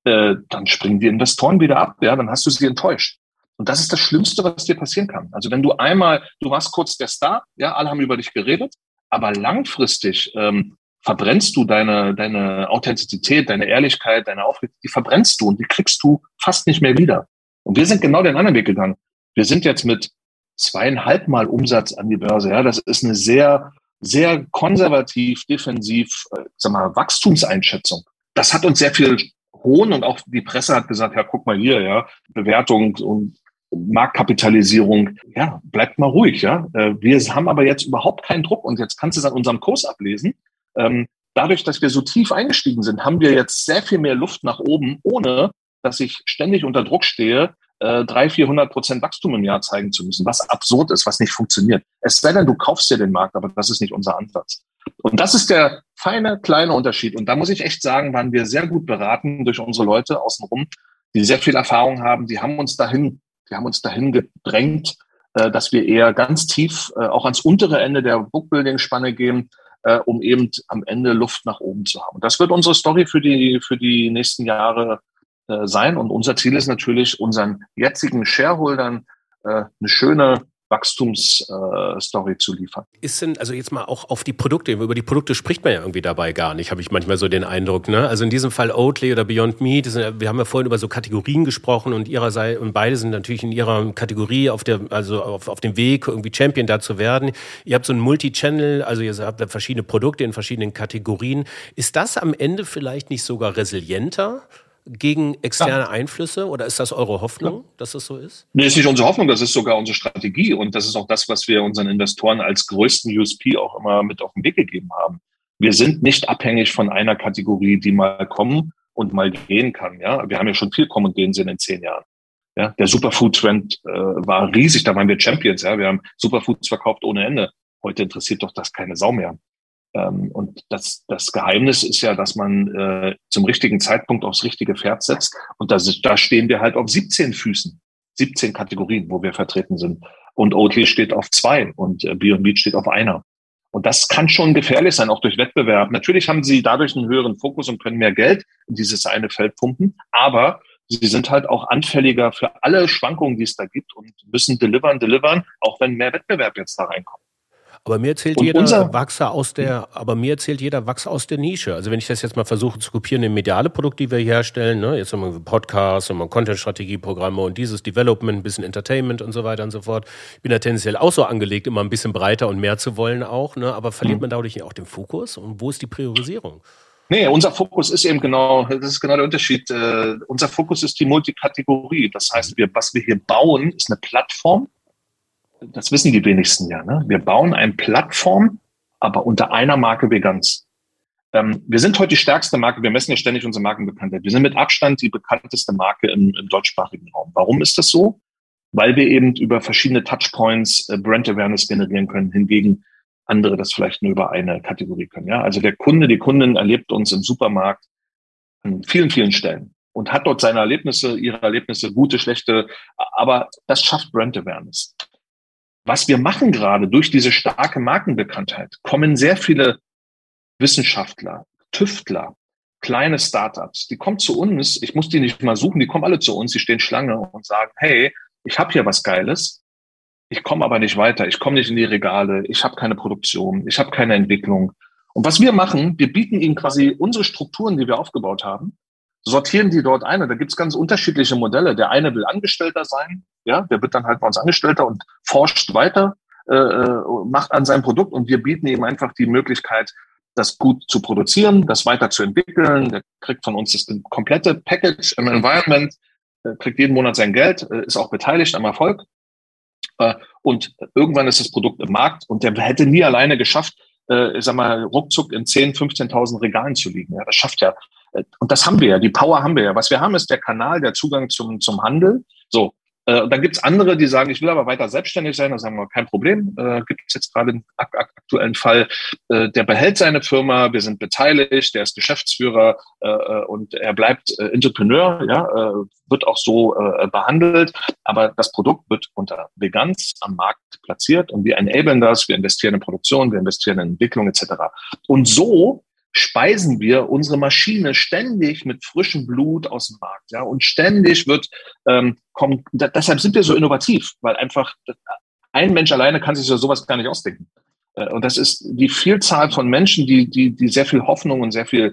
äh, dann springen die Investoren wieder ab, ja, dann hast du sie enttäuscht. Und das ist das Schlimmste, was dir passieren kann. Also wenn du einmal, du warst kurz der Star, ja, alle haben über dich geredet, aber langfristig ähm, verbrennst du deine, deine Authentizität, deine Ehrlichkeit, deine Aufrichtigkeit, die verbrennst du und die kriegst du fast nicht mehr wieder. Und wir sind genau den anderen Weg gegangen. Wir sind jetzt mit zweieinhalb Mal Umsatz an die Börse. Ja, das ist eine sehr, sehr konservativ, defensiv, äh, sag mal, Wachstumseinschätzung. Das hat uns sehr viel Hohn und auch die Presse hat gesagt, ja, guck mal hier, ja, Bewertung und Marktkapitalisierung, ja, bleibt mal ruhig, ja. Äh, wir haben aber jetzt überhaupt keinen Druck und jetzt kannst du es an unserem Kurs ablesen. Ähm, dadurch, dass wir so tief eingestiegen sind, haben wir jetzt sehr viel mehr Luft nach oben, ohne dass ich ständig unter Druck stehe, äh, 300, 400 Prozent Wachstum im Jahr zeigen zu müssen, was absurd ist, was nicht funktioniert. Es sei denn, du kaufst dir den Markt, aber das ist nicht unser Ansatz. Und das ist der feine, kleine Unterschied. Und da muss ich echt sagen, waren wir sehr gut beraten durch unsere Leute außenrum, die sehr viel Erfahrung haben. Die haben uns dahin wir haben uns dahin gedrängt, äh, dass wir eher ganz tief äh, auch ans untere Ende der Bookbuilding-Spanne gehen, äh, um eben am Ende Luft nach oben zu haben. Das wird unsere Story für die, für die nächsten Jahre äh, sein. Und unser Ziel ist natürlich, unseren jetzigen Shareholdern äh, eine schöne Wachstumsstory äh, zu liefern. Ist denn, also jetzt mal auch auf die Produkte, über die Produkte spricht man ja irgendwie dabei gar nicht, habe ich manchmal so den Eindruck. Ne? Also in diesem Fall Oatly oder Beyond Meat, sind, wir haben ja vorhin über so Kategorien gesprochen und ihrerseits, und beide sind natürlich in ihrer Kategorie auf der, also auf, auf dem Weg, irgendwie Champion da zu werden. Ihr habt so ein Multi-Channel, also ihr habt verschiedene Produkte in verschiedenen Kategorien. Ist das am Ende vielleicht nicht sogar resilienter? Gegen externe. Einflüsse oder ist das eure Hoffnung, dass das so ist? Nee, ist nicht unsere Hoffnung, das ist sogar unsere Strategie und das ist auch das, was wir unseren Investoren als größten USP auch immer mit auf den Weg gegeben haben. Wir sind nicht abhängig von einer Kategorie, die mal kommen und mal gehen kann. Ja, wir haben ja schon viel kommen und gehen sehen in zehn Jahren. Ja, der Superfood-Trend äh, war riesig, da waren wir Champions. Ja, wir haben Superfoods verkauft ohne Ende. Heute interessiert doch das keine Sau mehr. Ähm, und das, das Geheimnis ist ja, dass man äh, zum richtigen Zeitpunkt aufs richtige Pferd setzt. Und da, da stehen wir halt auf 17 Füßen, 17 Kategorien, wo wir vertreten sind. Und Oatly steht auf zwei und äh, steht auf einer. Und das kann schon gefährlich sein, auch durch Wettbewerb. Natürlich haben sie dadurch einen höheren Fokus und können mehr Geld in dieses eine Feld pumpen, aber sie sind halt auch anfälliger für alle Schwankungen, die es da gibt und müssen delivern, delivern, auch wenn mehr Wettbewerb jetzt da reinkommt. Aber mir erzählt und jeder Wachser aus der, aber mir erzählt jeder Wachser aus der Nische. Also wenn ich das jetzt mal versuche zu kopieren, in mediale Produkte, die wir hier herstellen, ne, jetzt haben wir Podcasts, haben wir Content-Strategieprogramme und dieses Development, ein bisschen Entertainment und so weiter und so fort. Ich bin da tendenziell auch so angelegt, immer ein bisschen breiter und mehr zu wollen auch, ne, aber verliert mhm. man dadurch auch den Fokus? Und wo ist die Priorisierung? Nee, unser Fokus ist eben genau, das ist genau der Unterschied. Uh, unser Fokus ist die Multikategorie. Das heißt, wir, was wir hier bauen, ist eine Plattform, das wissen die wenigsten ja. Ne? Wir bauen eine Plattform, aber unter einer Marke Veganz. Ähm, wir sind heute die stärkste Marke. Wir messen ja ständig unsere Markenbekanntheit. Wir sind mit Abstand die bekannteste Marke im, im deutschsprachigen Raum. Warum ist das so? Weil wir eben über verschiedene Touchpoints äh, Brand Awareness generieren können. Hingegen andere das vielleicht nur über eine Kategorie können. Ja, also der Kunde, die Kundin erlebt uns im Supermarkt an vielen, vielen Stellen und hat dort seine Erlebnisse, ihre Erlebnisse, gute, schlechte, aber das schafft Brand Awareness was wir machen gerade durch diese starke Markenbekanntheit, kommen sehr viele Wissenschaftler, Tüftler, kleine Startups, die kommen zu uns, ich muss die nicht mal suchen, die kommen alle zu uns, die stehen Schlange und sagen, hey, ich habe hier was Geiles, ich komme aber nicht weiter, ich komme nicht in die Regale, ich habe keine Produktion, ich habe keine Entwicklung. Und was wir machen, wir bieten ihnen quasi unsere Strukturen, die wir aufgebaut haben, sortieren die dort ein. Und da gibt's ganz unterschiedliche Modelle. Der eine will Angestellter sein, ja, der wird dann halt bei uns Angestellter und forscht weiter, äh, äh, macht an seinem Produkt und wir bieten ihm einfach die Möglichkeit, das gut zu produzieren, das weiterzuentwickeln. Der kriegt von uns das komplette Package im Environment, kriegt jeden Monat sein Geld, ist auch beteiligt am Erfolg. Und irgendwann ist das Produkt im Markt und der hätte nie alleine geschafft, äh, ich sag mal, ruckzuck in 10, 15.000 Regalen zu liegen. Ja, das schafft ja. Und das haben wir ja, die Power haben wir ja. Was wir haben, ist der Kanal, der Zugang zum, zum Handel. So, äh, und dann gibt's andere, die sagen, ich will aber weiter selbstständig sein. Da sagen wir, kein Problem. Äh, Gibt es jetzt gerade einen ak aktuellen Fall, äh, der behält seine Firma, wir sind beteiligt, der ist Geschäftsführer äh, äh und er bleibt äh, Entrepreneur, ja, äh, wird auch so behandelt. Aber das Produkt wird unter Veganz am Markt platziert und wir enablen das, wir investieren in Produktion, wir investieren in Entwicklung etc. Und so speisen wir unsere Maschine ständig mit frischem Blut aus dem Markt. Ja, und ständig wird, ähm, kommt, da, deshalb sind wir so innovativ, weil einfach ein Mensch alleine kann sich so sowas gar nicht ausdenken. Äh, und das ist die Vielzahl von Menschen, die, die, die sehr viel Hoffnung und sehr viel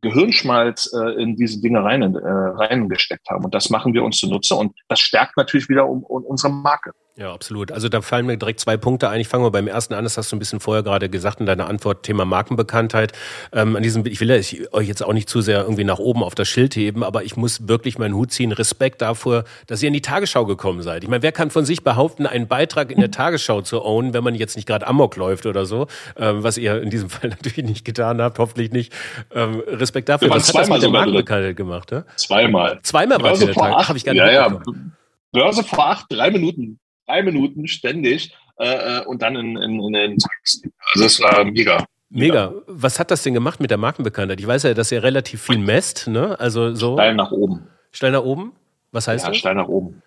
Gehirnschmalz äh, in diese Dinge rein, äh, reingesteckt haben. Und das machen wir uns zunutze. Und das stärkt natürlich wieder um, um unsere Marke. Ja, absolut. Also da fallen mir direkt zwei Punkte ein. Ich fange mal beim ersten an. Das hast du ein bisschen vorher gerade gesagt in deiner Antwort, Thema Markenbekanntheit. Ähm, an diesem, ich will euch jetzt auch nicht zu sehr irgendwie nach oben auf das Schild heben, aber ich muss wirklich meinen Hut ziehen. Respekt davor, dass ihr in die Tagesschau gekommen seid. Ich meine, wer kann von sich behaupten, einen Beitrag in der [LAUGHS] Tagesschau zu ownen, wenn man jetzt nicht gerade Amok läuft oder so, ähm, was ihr in diesem [LAUGHS] Fall natürlich nicht getan habt, hoffentlich nicht. Ähm, Respekt dafür. Was hat das mit der Markenbekanntheit gemacht? Ja? Zweimal. Zweimal war es in der Tagesschau. Habe ich gar nicht ja, ja. Börse vor acht, drei Minuten drei Minuten ständig äh, äh, und dann in, in, in den Taxi. Also das war mega. Mega. Was hat das denn gemacht mit der Markenbekanntheit? Ich weiß ja, dass ihr relativ viel messt, ne? Also so. Steil nach oben. Steil nach oben? Was heißt ja, das? Steil nach oben.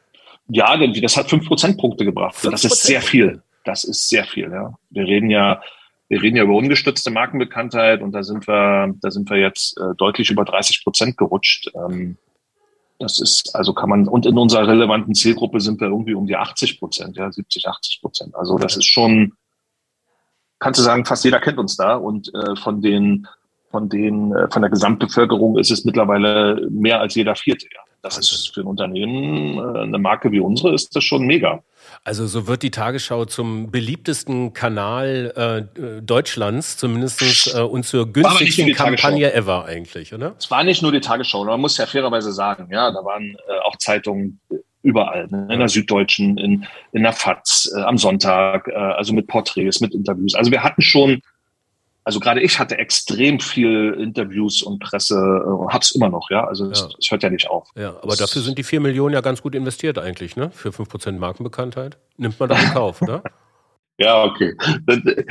Ja, denn das hat fünf Prozentpunkte gebracht. 5%? Das ist sehr viel. Das ist sehr viel, ja. Wir reden ja, wir reden ja über ungestützte Markenbekanntheit und da sind wir, da sind wir jetzt äh, deutlich über 30 Prozent gerutscht. Ähm, das ist, also kann man, und in unserer relevanten Zielgruppe sind wir irgendwie um die 80 Prozent, ja, 70, 80 Prozent. Also das ist schon, kannst du sagen, fast jeder kennt uns da und äh, von den, von den, äh, von der Gesamtbevölkerung ist es mittlerweile mehr als jeder vierte, ja. Das ist für ein Unternehmen, äh, eine Marke wie unsere, ist das schon mega. Also so wird die Tagesschau zum beliebtesten Kanal äh, Deutschlands, zumindest äh, und zur günstigsten Kampagne ever eigentlich, oder? Es war nicht nur die Tagesschau, man muss ja fairerweise sagen, ja, da waren äh, auch Zeitungen überall, ne? in der Süddeutschen, in, in der FAZ, äh, am Sonntag, äh, also mit Porträts, mit Interviews. Also wir hatten schon also gerade ich hatte extrem viel Interviews und Presse, äh, hab's immer noch, ja. Also es, ja. hört ja nicht auf. Ja, aber dafür sind die vier Millionen ja ganz gut investiert eigentlich, ne? Für fünf Prozent Markenbekanntheit. Nimmt man doch in Kauf, oder? [LAUGHS] Ja, okay.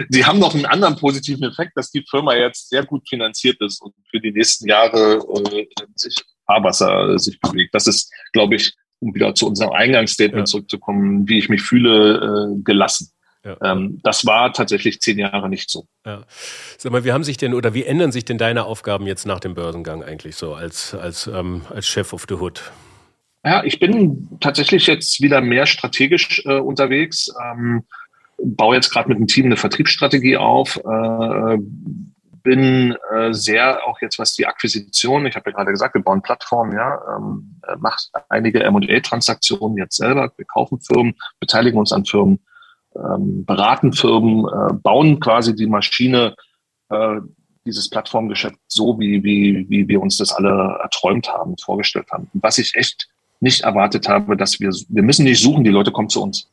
Sie haben noch einen anderen positiven Effekt, dass die Firma jetzt sehr gut finanziert ist und für die nächsten Jahre äh, sich Fahrwasser äh, sich bewegt. Das ist, glaube ich, um wieder zu unserem Eingangsstatement ja. zurückzukommen, wie ich mich fühle, äh, gelassen. Ja. Ähm, das war tatsächlich zehn Jahre nicht so. Ja. Sag mal, wie haben sich denn oder wie ändern sich denn deine Aufgaben jetzt nach dem Börsengang eigentlich so als, als, ähm, als Chef of the Hood? Ja, ich bin tatsächlich jetzt wieder mehr strategisch äh, unterwegs. Ähm, baue jetzt gerade mit dem Team eine Vertriebsstrategie auf. Äh, bin äh, sehr auch jetzt was die Akquisition, ich habe ja gerade gesagt, wir bauen Plattformen, ja, ähm, äh, macht einige M&A-Transaktionen jetzt selber. Wir kaufen Firmen, beteiligen uns an Firmen ähm, beraten Firmen, äh, bauen quasi die Maschine, äh, dieses Plattformgeschäft so, wie, wie, wie wir uns das alle erträumt haben, vorgestellt haben. Und was ich echt nicht erwartet habe, dass wir, wir müssen nicht suchen, die Leute kommen zu uns.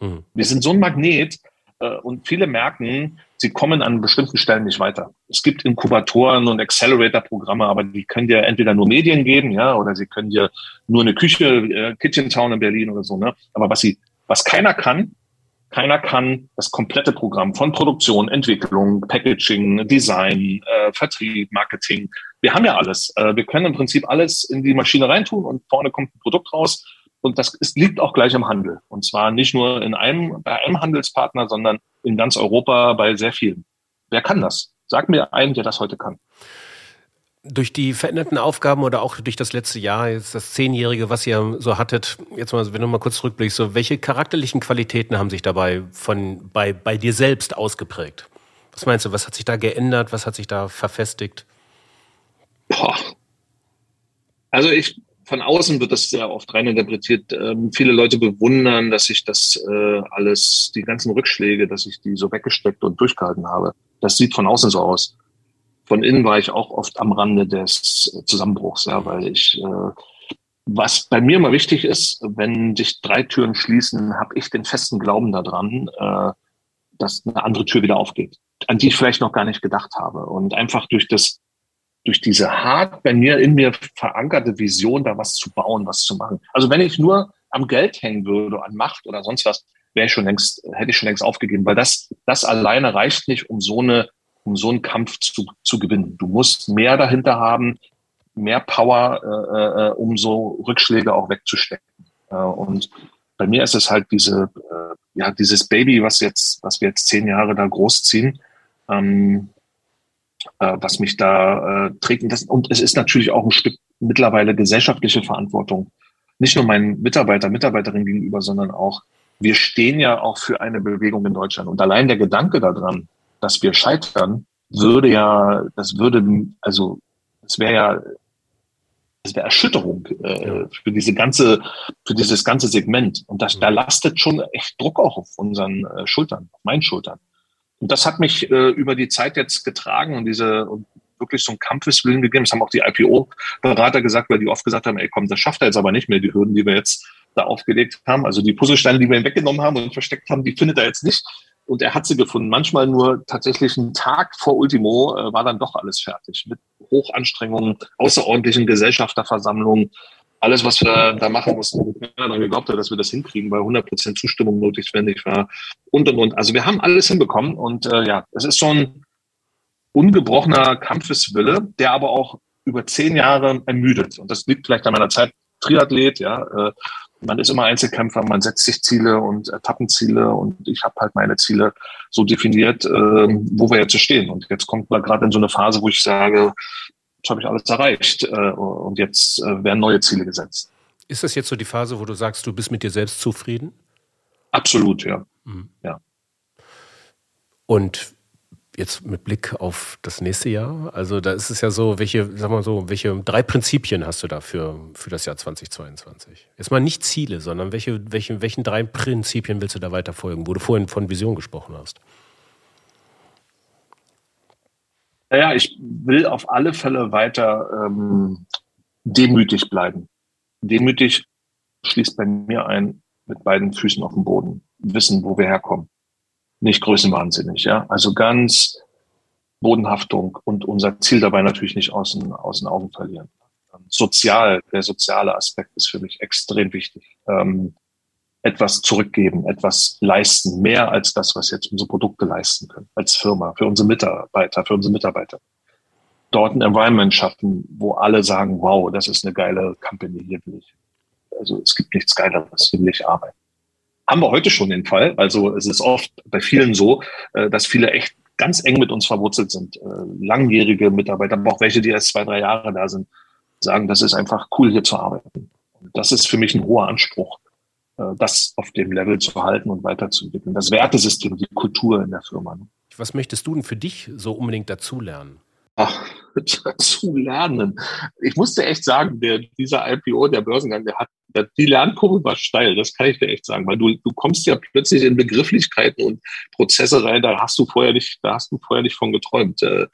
Mhm. Wir sind so ein Magnet äh, und viele merken, sie kommen an bestimmten Stellen nicht weiter. Es gibt Inkubatoren und Accelerator-Programme, aber die können dir entweder nur Medien geben, ja, oder sie können dir nur eine Küche, äh, Kitchen Town in Berlin oder so, ne. Aber was sie, was keiner kann, keiner kann das komplette Programm von Produktion, Entwicklung, Packaging, Design, äh, Vertrieb, Marketing. Wir haben ja alles. Äh, wir können im Prinzip alles in die Maschine reintun und vorne kommt ein Produkt raus. Und das ist, liegt auch gleich im Handel. Und zwar nicht nur in einem, bei einem Handelspartner, sondern in ganz Europa bei sehr vielen. Wer kann das? Sag mir einen, der das heute kann durch die veränderten Aufgaben oder auch durch das letzte Jahr, jetzt das Zehnjährige, was ihr so hattet, jetzt mal, wenn du mal kurz zurückblickst, so, welche charakterlichen Qualitäten haben sich dabei von, bei, bei dir selbst ausgeprägt? Was meinst du, was hat sich da geändert? Was hat sich da verfestigt? Boah. Also ich von außen wird das sehr oft reininterpretiert. Ähm, viele Leute bewundern, dass ich das äh, alles, die ganzen Rückschläge, dass ich die so weggesteckt und durchgehalten habe. Das sieht von außen so aus. Von innen war ich auch oft am Rande des Zusammenbruchs, ja, weil ich äh, was bei mir immer wichtig ist, wenn sich drei Türen schließen, habe ich den festen Glauben daran, äh, dass eine andere Tür wieder aufgeht, an die ich vielleicht noch gar nicht gedacht habe. Und einfach durch das, durch diese hart bei mir in mir verankerte Vision, da was zu bauen, was zu machen. Also wenn ich nur am Geld hängen würde, an Macht oder sonst was, wäre ich schon längst, hätte ich schon längst aufgegeben, weil das, das alleine reicht nicht, um so eine, um so einen Kampf zu, zu gewinnen. Du musst mehr dahinter haben, mehr Power, äh, äh, um so Rückschläge auch wegzustecken. Äh, und bei mir ist es halt diese, äh, ja, dieses Baby, was jetzt, was wir jetzt zehn Jahre da großziehen, ähm, äh, was mich da äh, trägt. Und, das, und es ist natürlich auch ein Stück mittlerweile gesellschaftliche Verantwortung. Nicht nur meinen Mitarbeiter, Mitarbeiterinnen gegenüber, sondern auch, wir stehen ja auch für eine Bewegung in Deutschland. Und allein der Gedanke daran, dass wir scheitern, würde ja, das würde, also, es wäre ja das wäre Erschütterung äh, für diese ganze, für dieses ganze Segment. Und das, da lastet schon echt Druck auch auf unseren äh, Schultern, auf meinen Schultern. Und das hat mich äh, über die Zeit jetzt getragen und diese und wirklich so einen Kampfeswillen gegeben. Das haben auch die IPO-Berater gesagt, weil die oft gesagt haben, ey komm, das schafft er jetzt aber nicht mehr, die Hürden, die wir jetzt da aufgelegt haben. Also die Puzzlesteine, die wir ihm weggenommen haben und versteckt haben, die findet er jetzt nicht. Und er hat sie gefunden. Manchmal nur tatsächlich einen Tag vor Ultimo äh, war dann doch alles fertig. Mit Hochanstrengungen, außerordentlichen Gesellschafterversammlungen, alles, was wir da machen mussten. Ja, dann geglaubt hat, dass wir das hinkriegen, weil 100 Prozent Zustimmung notwendig war und und und. Also wir haben alles hinbekommen und äh, ja, es ist so ein ungebrochener Kampfeswille, der aber auch über zehn Jahre ermüdet. Und das liegt vielleicht an meiner Zeit Triathlet, ja. Äh, man ist immer Einzelkämpfer, man setzt sich Ziele und Etappenziele und ich habe halt meine Ziele so definiert, äh, wo wir jetzt stehen. Und jetzt kommt man gerade in so eine Phase, wo ich sage, jetzt habe ich alles erreicht äh, und jetzt äh, werden neue Ziele gesetzt. Ist das jetzt so die Phase, wo du sagst, du bist mit dir selbst zufrieden? Absolut, ja. Mhm. ja. Und jetzt mit Blick auf das nächste Jahr? Also da ist es ja so, welche, sag mal so, welche drei Prinzipien hast du da für, für das Jahr 2022? Jetzt mal nicht Ziele, sondern welche, welche, welchen drei Prinzipien willst du da weiter folgen, wo du vorhin von Vision gesprochen hast? Naja, ich will auf alle Fälle weiter ähm, demütig bleiben. Demütig schließt bei mir ein, mit beiden Füßen auf dem Boden, wissen, wo wir herkommen nicht größenwahnsinnig, ja. Also ganz Bodenhaftung und unser Ziel dabei natürlich nicht aus den, aus den Augen verlieren. Sozial, der soziale Aspekt ist für mich extrem wichtig. Ähm, etwas zurückgeben, etwas leisten, mehr als das, was jetzt unsere Produkte leisten können, als Firma, für unsere Mitarbeiter, für unsere Mitarbeiter. Dort ein Environment schaffen, wo alle sagen, wow, das ist eine geile Company, hier will ich. Also es gibt nichts Geileres, hier will ich arbeiten haben wir heute schon den Fall. Also es ist oft bei vielen so, äh, dass viele echt ganz eng mit uns verwurzelt sind. Äh, langjährige Mitarbeiter, aber auch welche, die erst zwei, drei Jahre da sind, sagen, das ist einfach cool, hier zu arbeiten. Und das ist für mich ein hoher Anspruch, äh, das auf dem Level zu halten und weiterzuentwickeln. Das Wertesystem, die Kultur in der Firma. Ne? Was möchtest du denn für dich so unbedingt dazulernen? Ach, [LAUGHS] dazu lernen. Ich musste echt sagen, der, dieser IPO, der Börsengang, der hat die Lernkurve war steil, das kann ich dir echt sagen, weil du, du kommst ja plötzlich in Begrifflichkeiten und Prozesse rein, da hast du vorher nicht, da hast du vorher nicht von geträumt. Äh,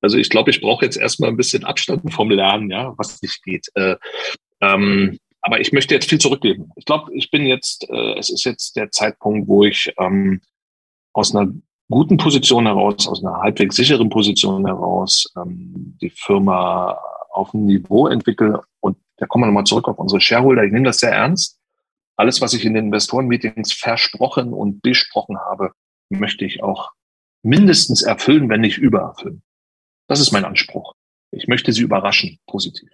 also ich glaube, ich brauche jetzt erstmal ein bisschen Abstand vom Lernen, ja, was nicht geht. Äh, ähm, aber ich möchte jetzt viel zurückgeben. Ich glaube, ich bin jetzt, äh, es ist jetzt der Zeitpunkt, wo ich ähm, aus einer guten Position heraus, aus einer halbwegs sicheren Position heraus ähm, die Firma auf ein Niveau entwickle und da kommen wir nochmal zurück auf unsere Shareholder. Ich nehme das sehr ernst. Alles, was ich in den Investoren-Meetings versprochen und besprochen habe, möchte ich auch mindestens erfüllen, wenn nicht übererfüllen. Das ist mein Anspruch. Ich möchte sie überraschen, positiv.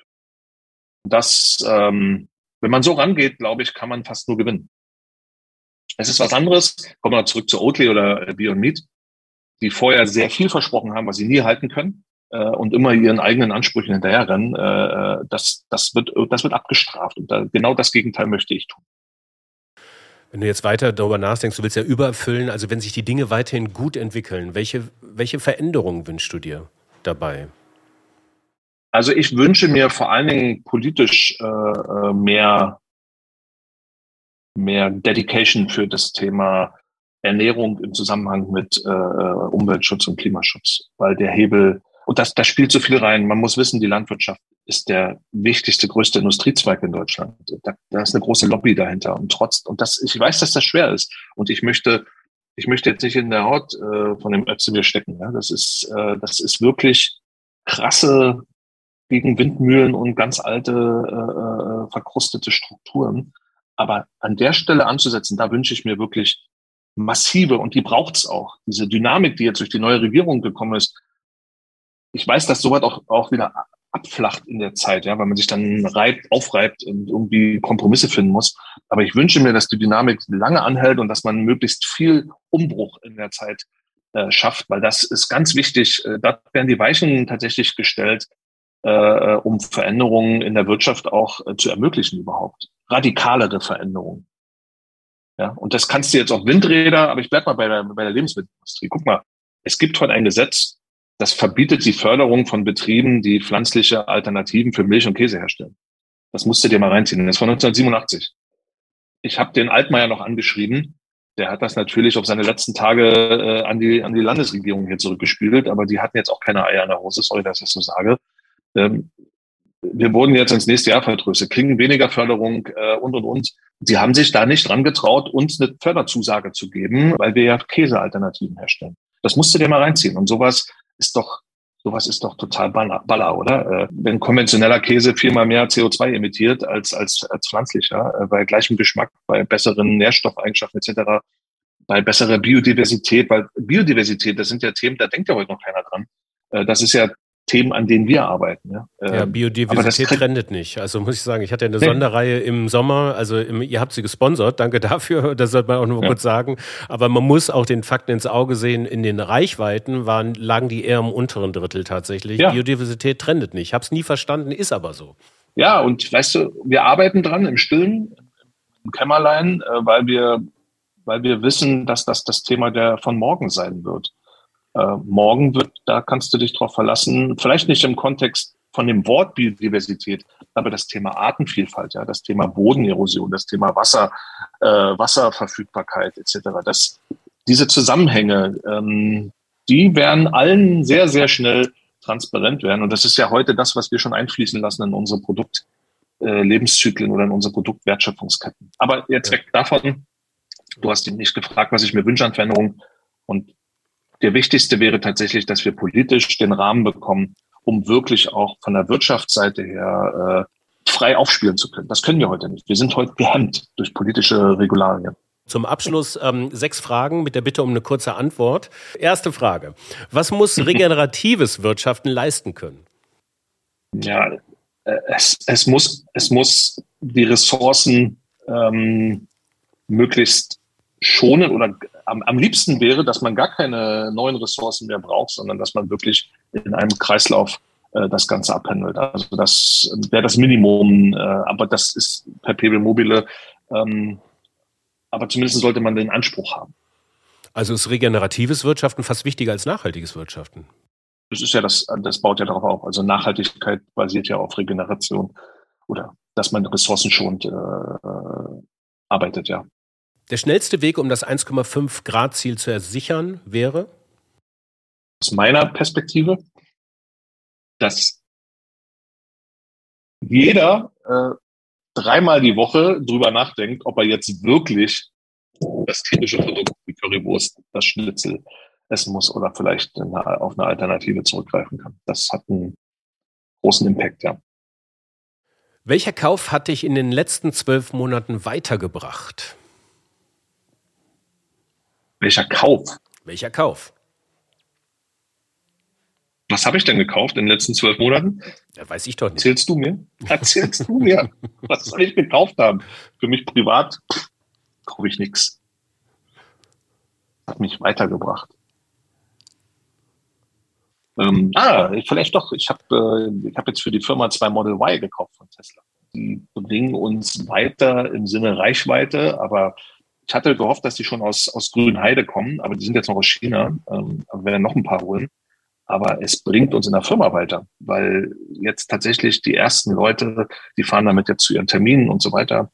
Das, ähm, wenn man so rangeht, glaube ich, kann man fast nur gewinnen. Es ist was anderes. Kommen wir zurück zu Oatly oder Beyond Meat, die vorher sehr viel versprochen haben, was sie nie halten können äh, und immer ihren eigenen Ansprüchen hinterherrennen, äh, äh, das, das, wird, das wird abgestraft. Und da, genau das Gegenteil möchte ich tun. Wenn du jetzt weiter darüber nachdenkst, du willst ja übererfüllen, also wenn sich die Dinge weiterhin gut entwickeln, welche, welche Veränderungen wünschst du dir dabei? Also ich wünsche mir vor allen Dingen politisch äh, äh, mehr, mehr Dedication für das Thema Ernährung im Zusammenhang mit äh, Umweltschutz und Klimaschutz, weil der Hebel, und das, da spielt so viel rein. Man muss wissen, die Landwirtschaft ist der wichtigste, größte Industriezweig in Deutschland. Da, da ist eine große Lobby dahinter. Und trotz, und das, ich weiß, dass das schwer ist. Und ich möchte, ich möchte jetzt nicht in der Haut äh, von dem Özdemir stecken. Ja? Das ist, äh, das ist wirklich krasse gegen Windmühlen und ganz alte äh, äh verkrustete Strukturen. Aber an der Stelle anzusetzen, da wünsche ich mir wirklich massive, und die braucht es auch, diese Dynamik, die jetzt durch die neue Regierung gekommen ist. Ich weiß, dass sowas auch, auch wieder abflacht in der Zeit, ja, weil man sich dann reibt, aufreibt und irgendwie Kompromisse finden muss. Aber ich wünsche mir, dass die Dynamik lange anhält und dass man möglichst viel Umbruch in der Zeit äh, schafft, weil das ist ganz wichtig. Äh, da werden die Weichen tatsächlich gestellt, äh, um Veränderungen in der Wirtschaft auch äh, zu ermöglichen überhaupt. Radikalere Veränderungen. Ja, und das kannst du jetzt auf Windräder, aber ich bleib mal bei der, bei der Lebensmittelindustrie. Guck mal, es gibt heute ein Gesetz, das verbietet die Förderung von Betrieben, die pflanzliche Alternativen für Milch und Käse herstellen. Das musst du dir mal reinziehen. Das ist von 1987. Ich habe den Altmaier noch angeschrieben. Der hat das natürlich auf seine letzten Tage äh, an, die, an die Landesregierung hier zurückgespielt, aber die hatten jetzt auch keine Eier in der Hose, sorry, dass ich das so sage. Ähm, wir wurden jetzt ins nächste Jahr vertröstet, kriegen weniger Förderung äh, und und und. Sie haben sich da nicht dran getraut, uns eine Förderzusage zu geben, weil wir ja Käsealternativen herstellen. Das musst du dir mal reinziehen. Und sowas ist doch, sowas ist doch total baller, baller oder? Äh, wenn konventioneller Käse viermal mehr CO2 emittiert als, als, als pflanzlicher, äh, bei gleichem Geschmack, bei besseren Nährstoffeigenschaften etc., bei besserer Biodiversität, weil Biodiversität, das sind ja Themen, da denkt ja heute noch keiner dran. Äh, das ist ja Themen, an denen wir arbeiten. Ja, ja ähm, Biodiversität trendet nicht. Also muss ich sagen, ich hatte eine nee. Sonderreihe im Sommer, also im, ihr habt sie gesponsert, danke dafür, [LAUGHS] das sollte man auch nur ja. kurz sagen. Aber man muss auch den Fakten ins Auge sehen, in den Reichweiten waren, lagen die eher im unteren Drittel tatsächlich. Ja. Biodiversität trendet nicht. Ich habe es nie verstanden, ist aber so. Ja, und weißt du, wir arbeiten dran im Stillen, im Kämmerlein, äh, weil wir, weil wir wissen, dass das das Thema der von morgen sein wird. Äh, morgen wird, da kannst du dich drauf verlassen, vielleicht nicht im Kontext von dem Wort Biodiversität, aber das Thema Artenvielfalt, ja, das Thema Bodenerosion, das Thema Wasser, äh, Wasserverfügbarkeit etc. Das, diese Zusammenhänge, ähm, die werden allen sehr, sehr schnell transparent werden. Und das ist ja heute das, was wir schon einfließen lassen in unsere Produktlebenszyklen äh, oder in unsere Produktwertschöpfungsketten. Aber jetzt weg davon, du hast ihn nicht gefragt, was ich mir wünsche an Veränderungen. Und der wichtigste wäre tatsächlich, dass wir politisch den Rahmen bekommen, um wirklich auch von der Wirtschaftsseite her äh, frei aufspielen zu können. Das können wir heute nicht. Wir sind heute gehemmt durch politische Regularien. Zum Abschluss ähm, sechs Fragen mit der Bitte um eine kurze Antwort. Erste Frage. Was muss [LAUGHS] regeneratives Wirtschaften leisten können? Ja, äh, es, es, muss, es muss die Ressourcen ähm, möglichst schonen oder am, am liebsten wäre, dass man gar keine neuen Ressourcen mehr braucht, sondern dass man wirklich in einem Kreislauf äh, das Ganze abhandelt. Also das wäre das Minimum, äh, aber das ist per PB Mobile. Ähm, aber zumindest sollte man den Anspruch haben. Also ist regeneratives Wirtschaften fast wichtiger als nachhaltiges Wirtschaften? Das ist ja das, das baut ja darauf auf. Also Nachhaltigkeit basiert ja auf Regeneration oder dass man ressourcenschonend äh, arbeitet, ja. Der schnellste Weg, um das 1,5 Grad Ziel zu ersichern, wäre? Aus meiner Perspektive, dass jeder äh, dreimal die Woche drüber nachdenkt, ob er jetzt wirklich das typische Produkt wie Currywurst, das Schnitzel essen muss oder vielleicht auf eine Alternative zurückgreifen kann. Das hat einen großen Impact, ja. Welcher Kauf hat dich in den letzten zwölf Monaten weitergebracht? Welcher Kauf? Welcher Kauf? Was habe ich denn gekauft in den letzten zwölf Monaten? Ja, weiß ich doch nicht. Erzählst du mir? Erzählst du mir? [LAUGHS] Was soll ich gekauft haben? Für mich privat kaufe ich nichts. Hat mich weitergebracht. Ähm, ah, vielleicht doch. Ich habe äh, hab jetzt für die Firma zwei Model Y gekauft von Tesla. Die bringen uns weiter im Sinne Reichweite, aber ich hatte gehofft, dass die schon aus, aus Grünheide kommen, aber die sind jetzt noch aus China. Ähm, wir werden noch ein paar holen. aber es bringt uns in der Firma weiter, weil jetzt tatsächlich die ersten Leute, die fahren damit jetzt zu ihren Terminen und so weiter,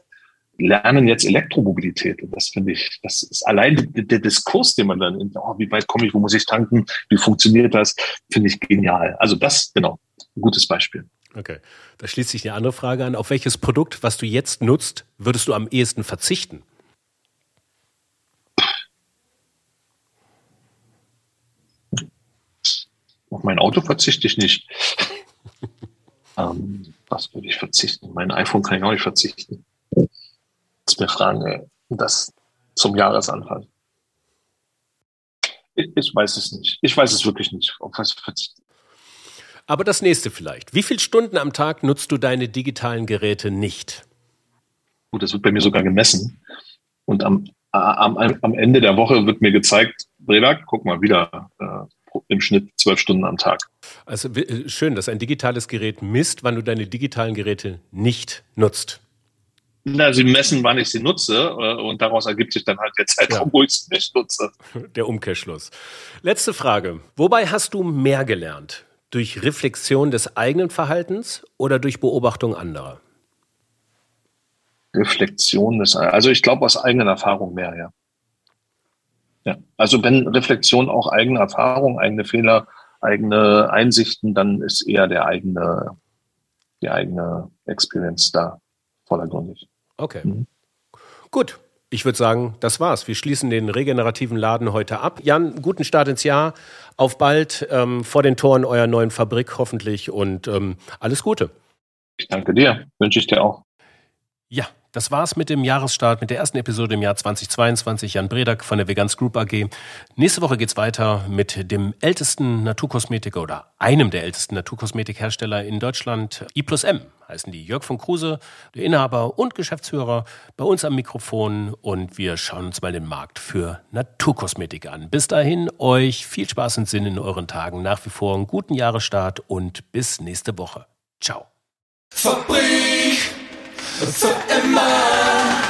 lernen jetzt Elektromobilität. Und das finde ich, das ist allein der Diskurs, den man dann, oh, wie weit komme ich, wo muss ich tanken, wie funktioniert das, finde ich genial. Also das, genau, ein gutes Beispiel. Okay, da schließt sich eine andere Frage an. Auf welches Produkt, was du jetzt nutzt, würdest du am ehesten verzichten? Auf mein Auto verzichte ich nicht. [LAUGHS] ähm, was würde ich verzichten? Mein iPhone kann ich auch nicht verzichten. Jetzt mir fragen, ey, das zum Jahresanfang. Ich, ich, weiß es nicht. Ich weiß es wirklich nicht, auf was ich verzichte. Aber das nächste vielleicht. Wie viele Stunden am Tag nutzt du deine digitalen Geräte nicht? Gut, das wird bei mir sogar gemessen. Und am, am, am Ende der Woche wird mir gezeigt, Breda, guck mal wieder, äh, im Schnitt zwölf Stunden am Tag. Also äh, schön, dass ein digitales Gerät misst, wann du deine digitalen Geräte nicht nutzt. Na, sie messen, wann ich sie nutze äh, und daraus ergibt sich dann halt der Zeitraum, ja. wo ich sie nicht nutze. [LAUGHS] Der Umkehrschluss. Letzte Frage. Wobei hast du mehr gelernt? Durch Reflexion des eigenen Verhaltens oder durch Beobachtung anderer? Reflexion des, also ich glaube aus eigenen Erfahrungen mehr, ja. Ja, also wenn Reflexion auch eigene Erfahrung, eigene Fehler, eigene Einsichten, dann ist eher der eigene, die eigene Experience da vordergründig. Okay. Mhm. Gut. Ich würde sagen, das war's. Wir schließen den regenerativen Laden heute ab. Jan, guten Start ins Jahr. Auf bald ähm, vor den Toren eurer neuen Fabrik hoffentlich und ähm, alles Gute. Ich danke dir. Wünsche ich dir auch. Ja, das war's mit dem Jahresstart, mit der ersten Episode im Jahr 2022. Jan Bredak von der Vegans Group AG. Nächste Woche geht's weiter mit dem ältesten Naturkosmetiker oder einem der ältesten Naturkosmetikhersteller in Deutschland. I plus M heißen die. Jörg von Kruse, der Inhaber und Geschäftsführer, bei uns am Mikrofon und wir schauen uns mal den Markt für Naturkosmetik an. Bis dahin euch viel Spaß und Sinn in euren Tagen. Nach wie vor einen guten Jahresstart und bis nächste Woche. Ciao. Fabrik für immer.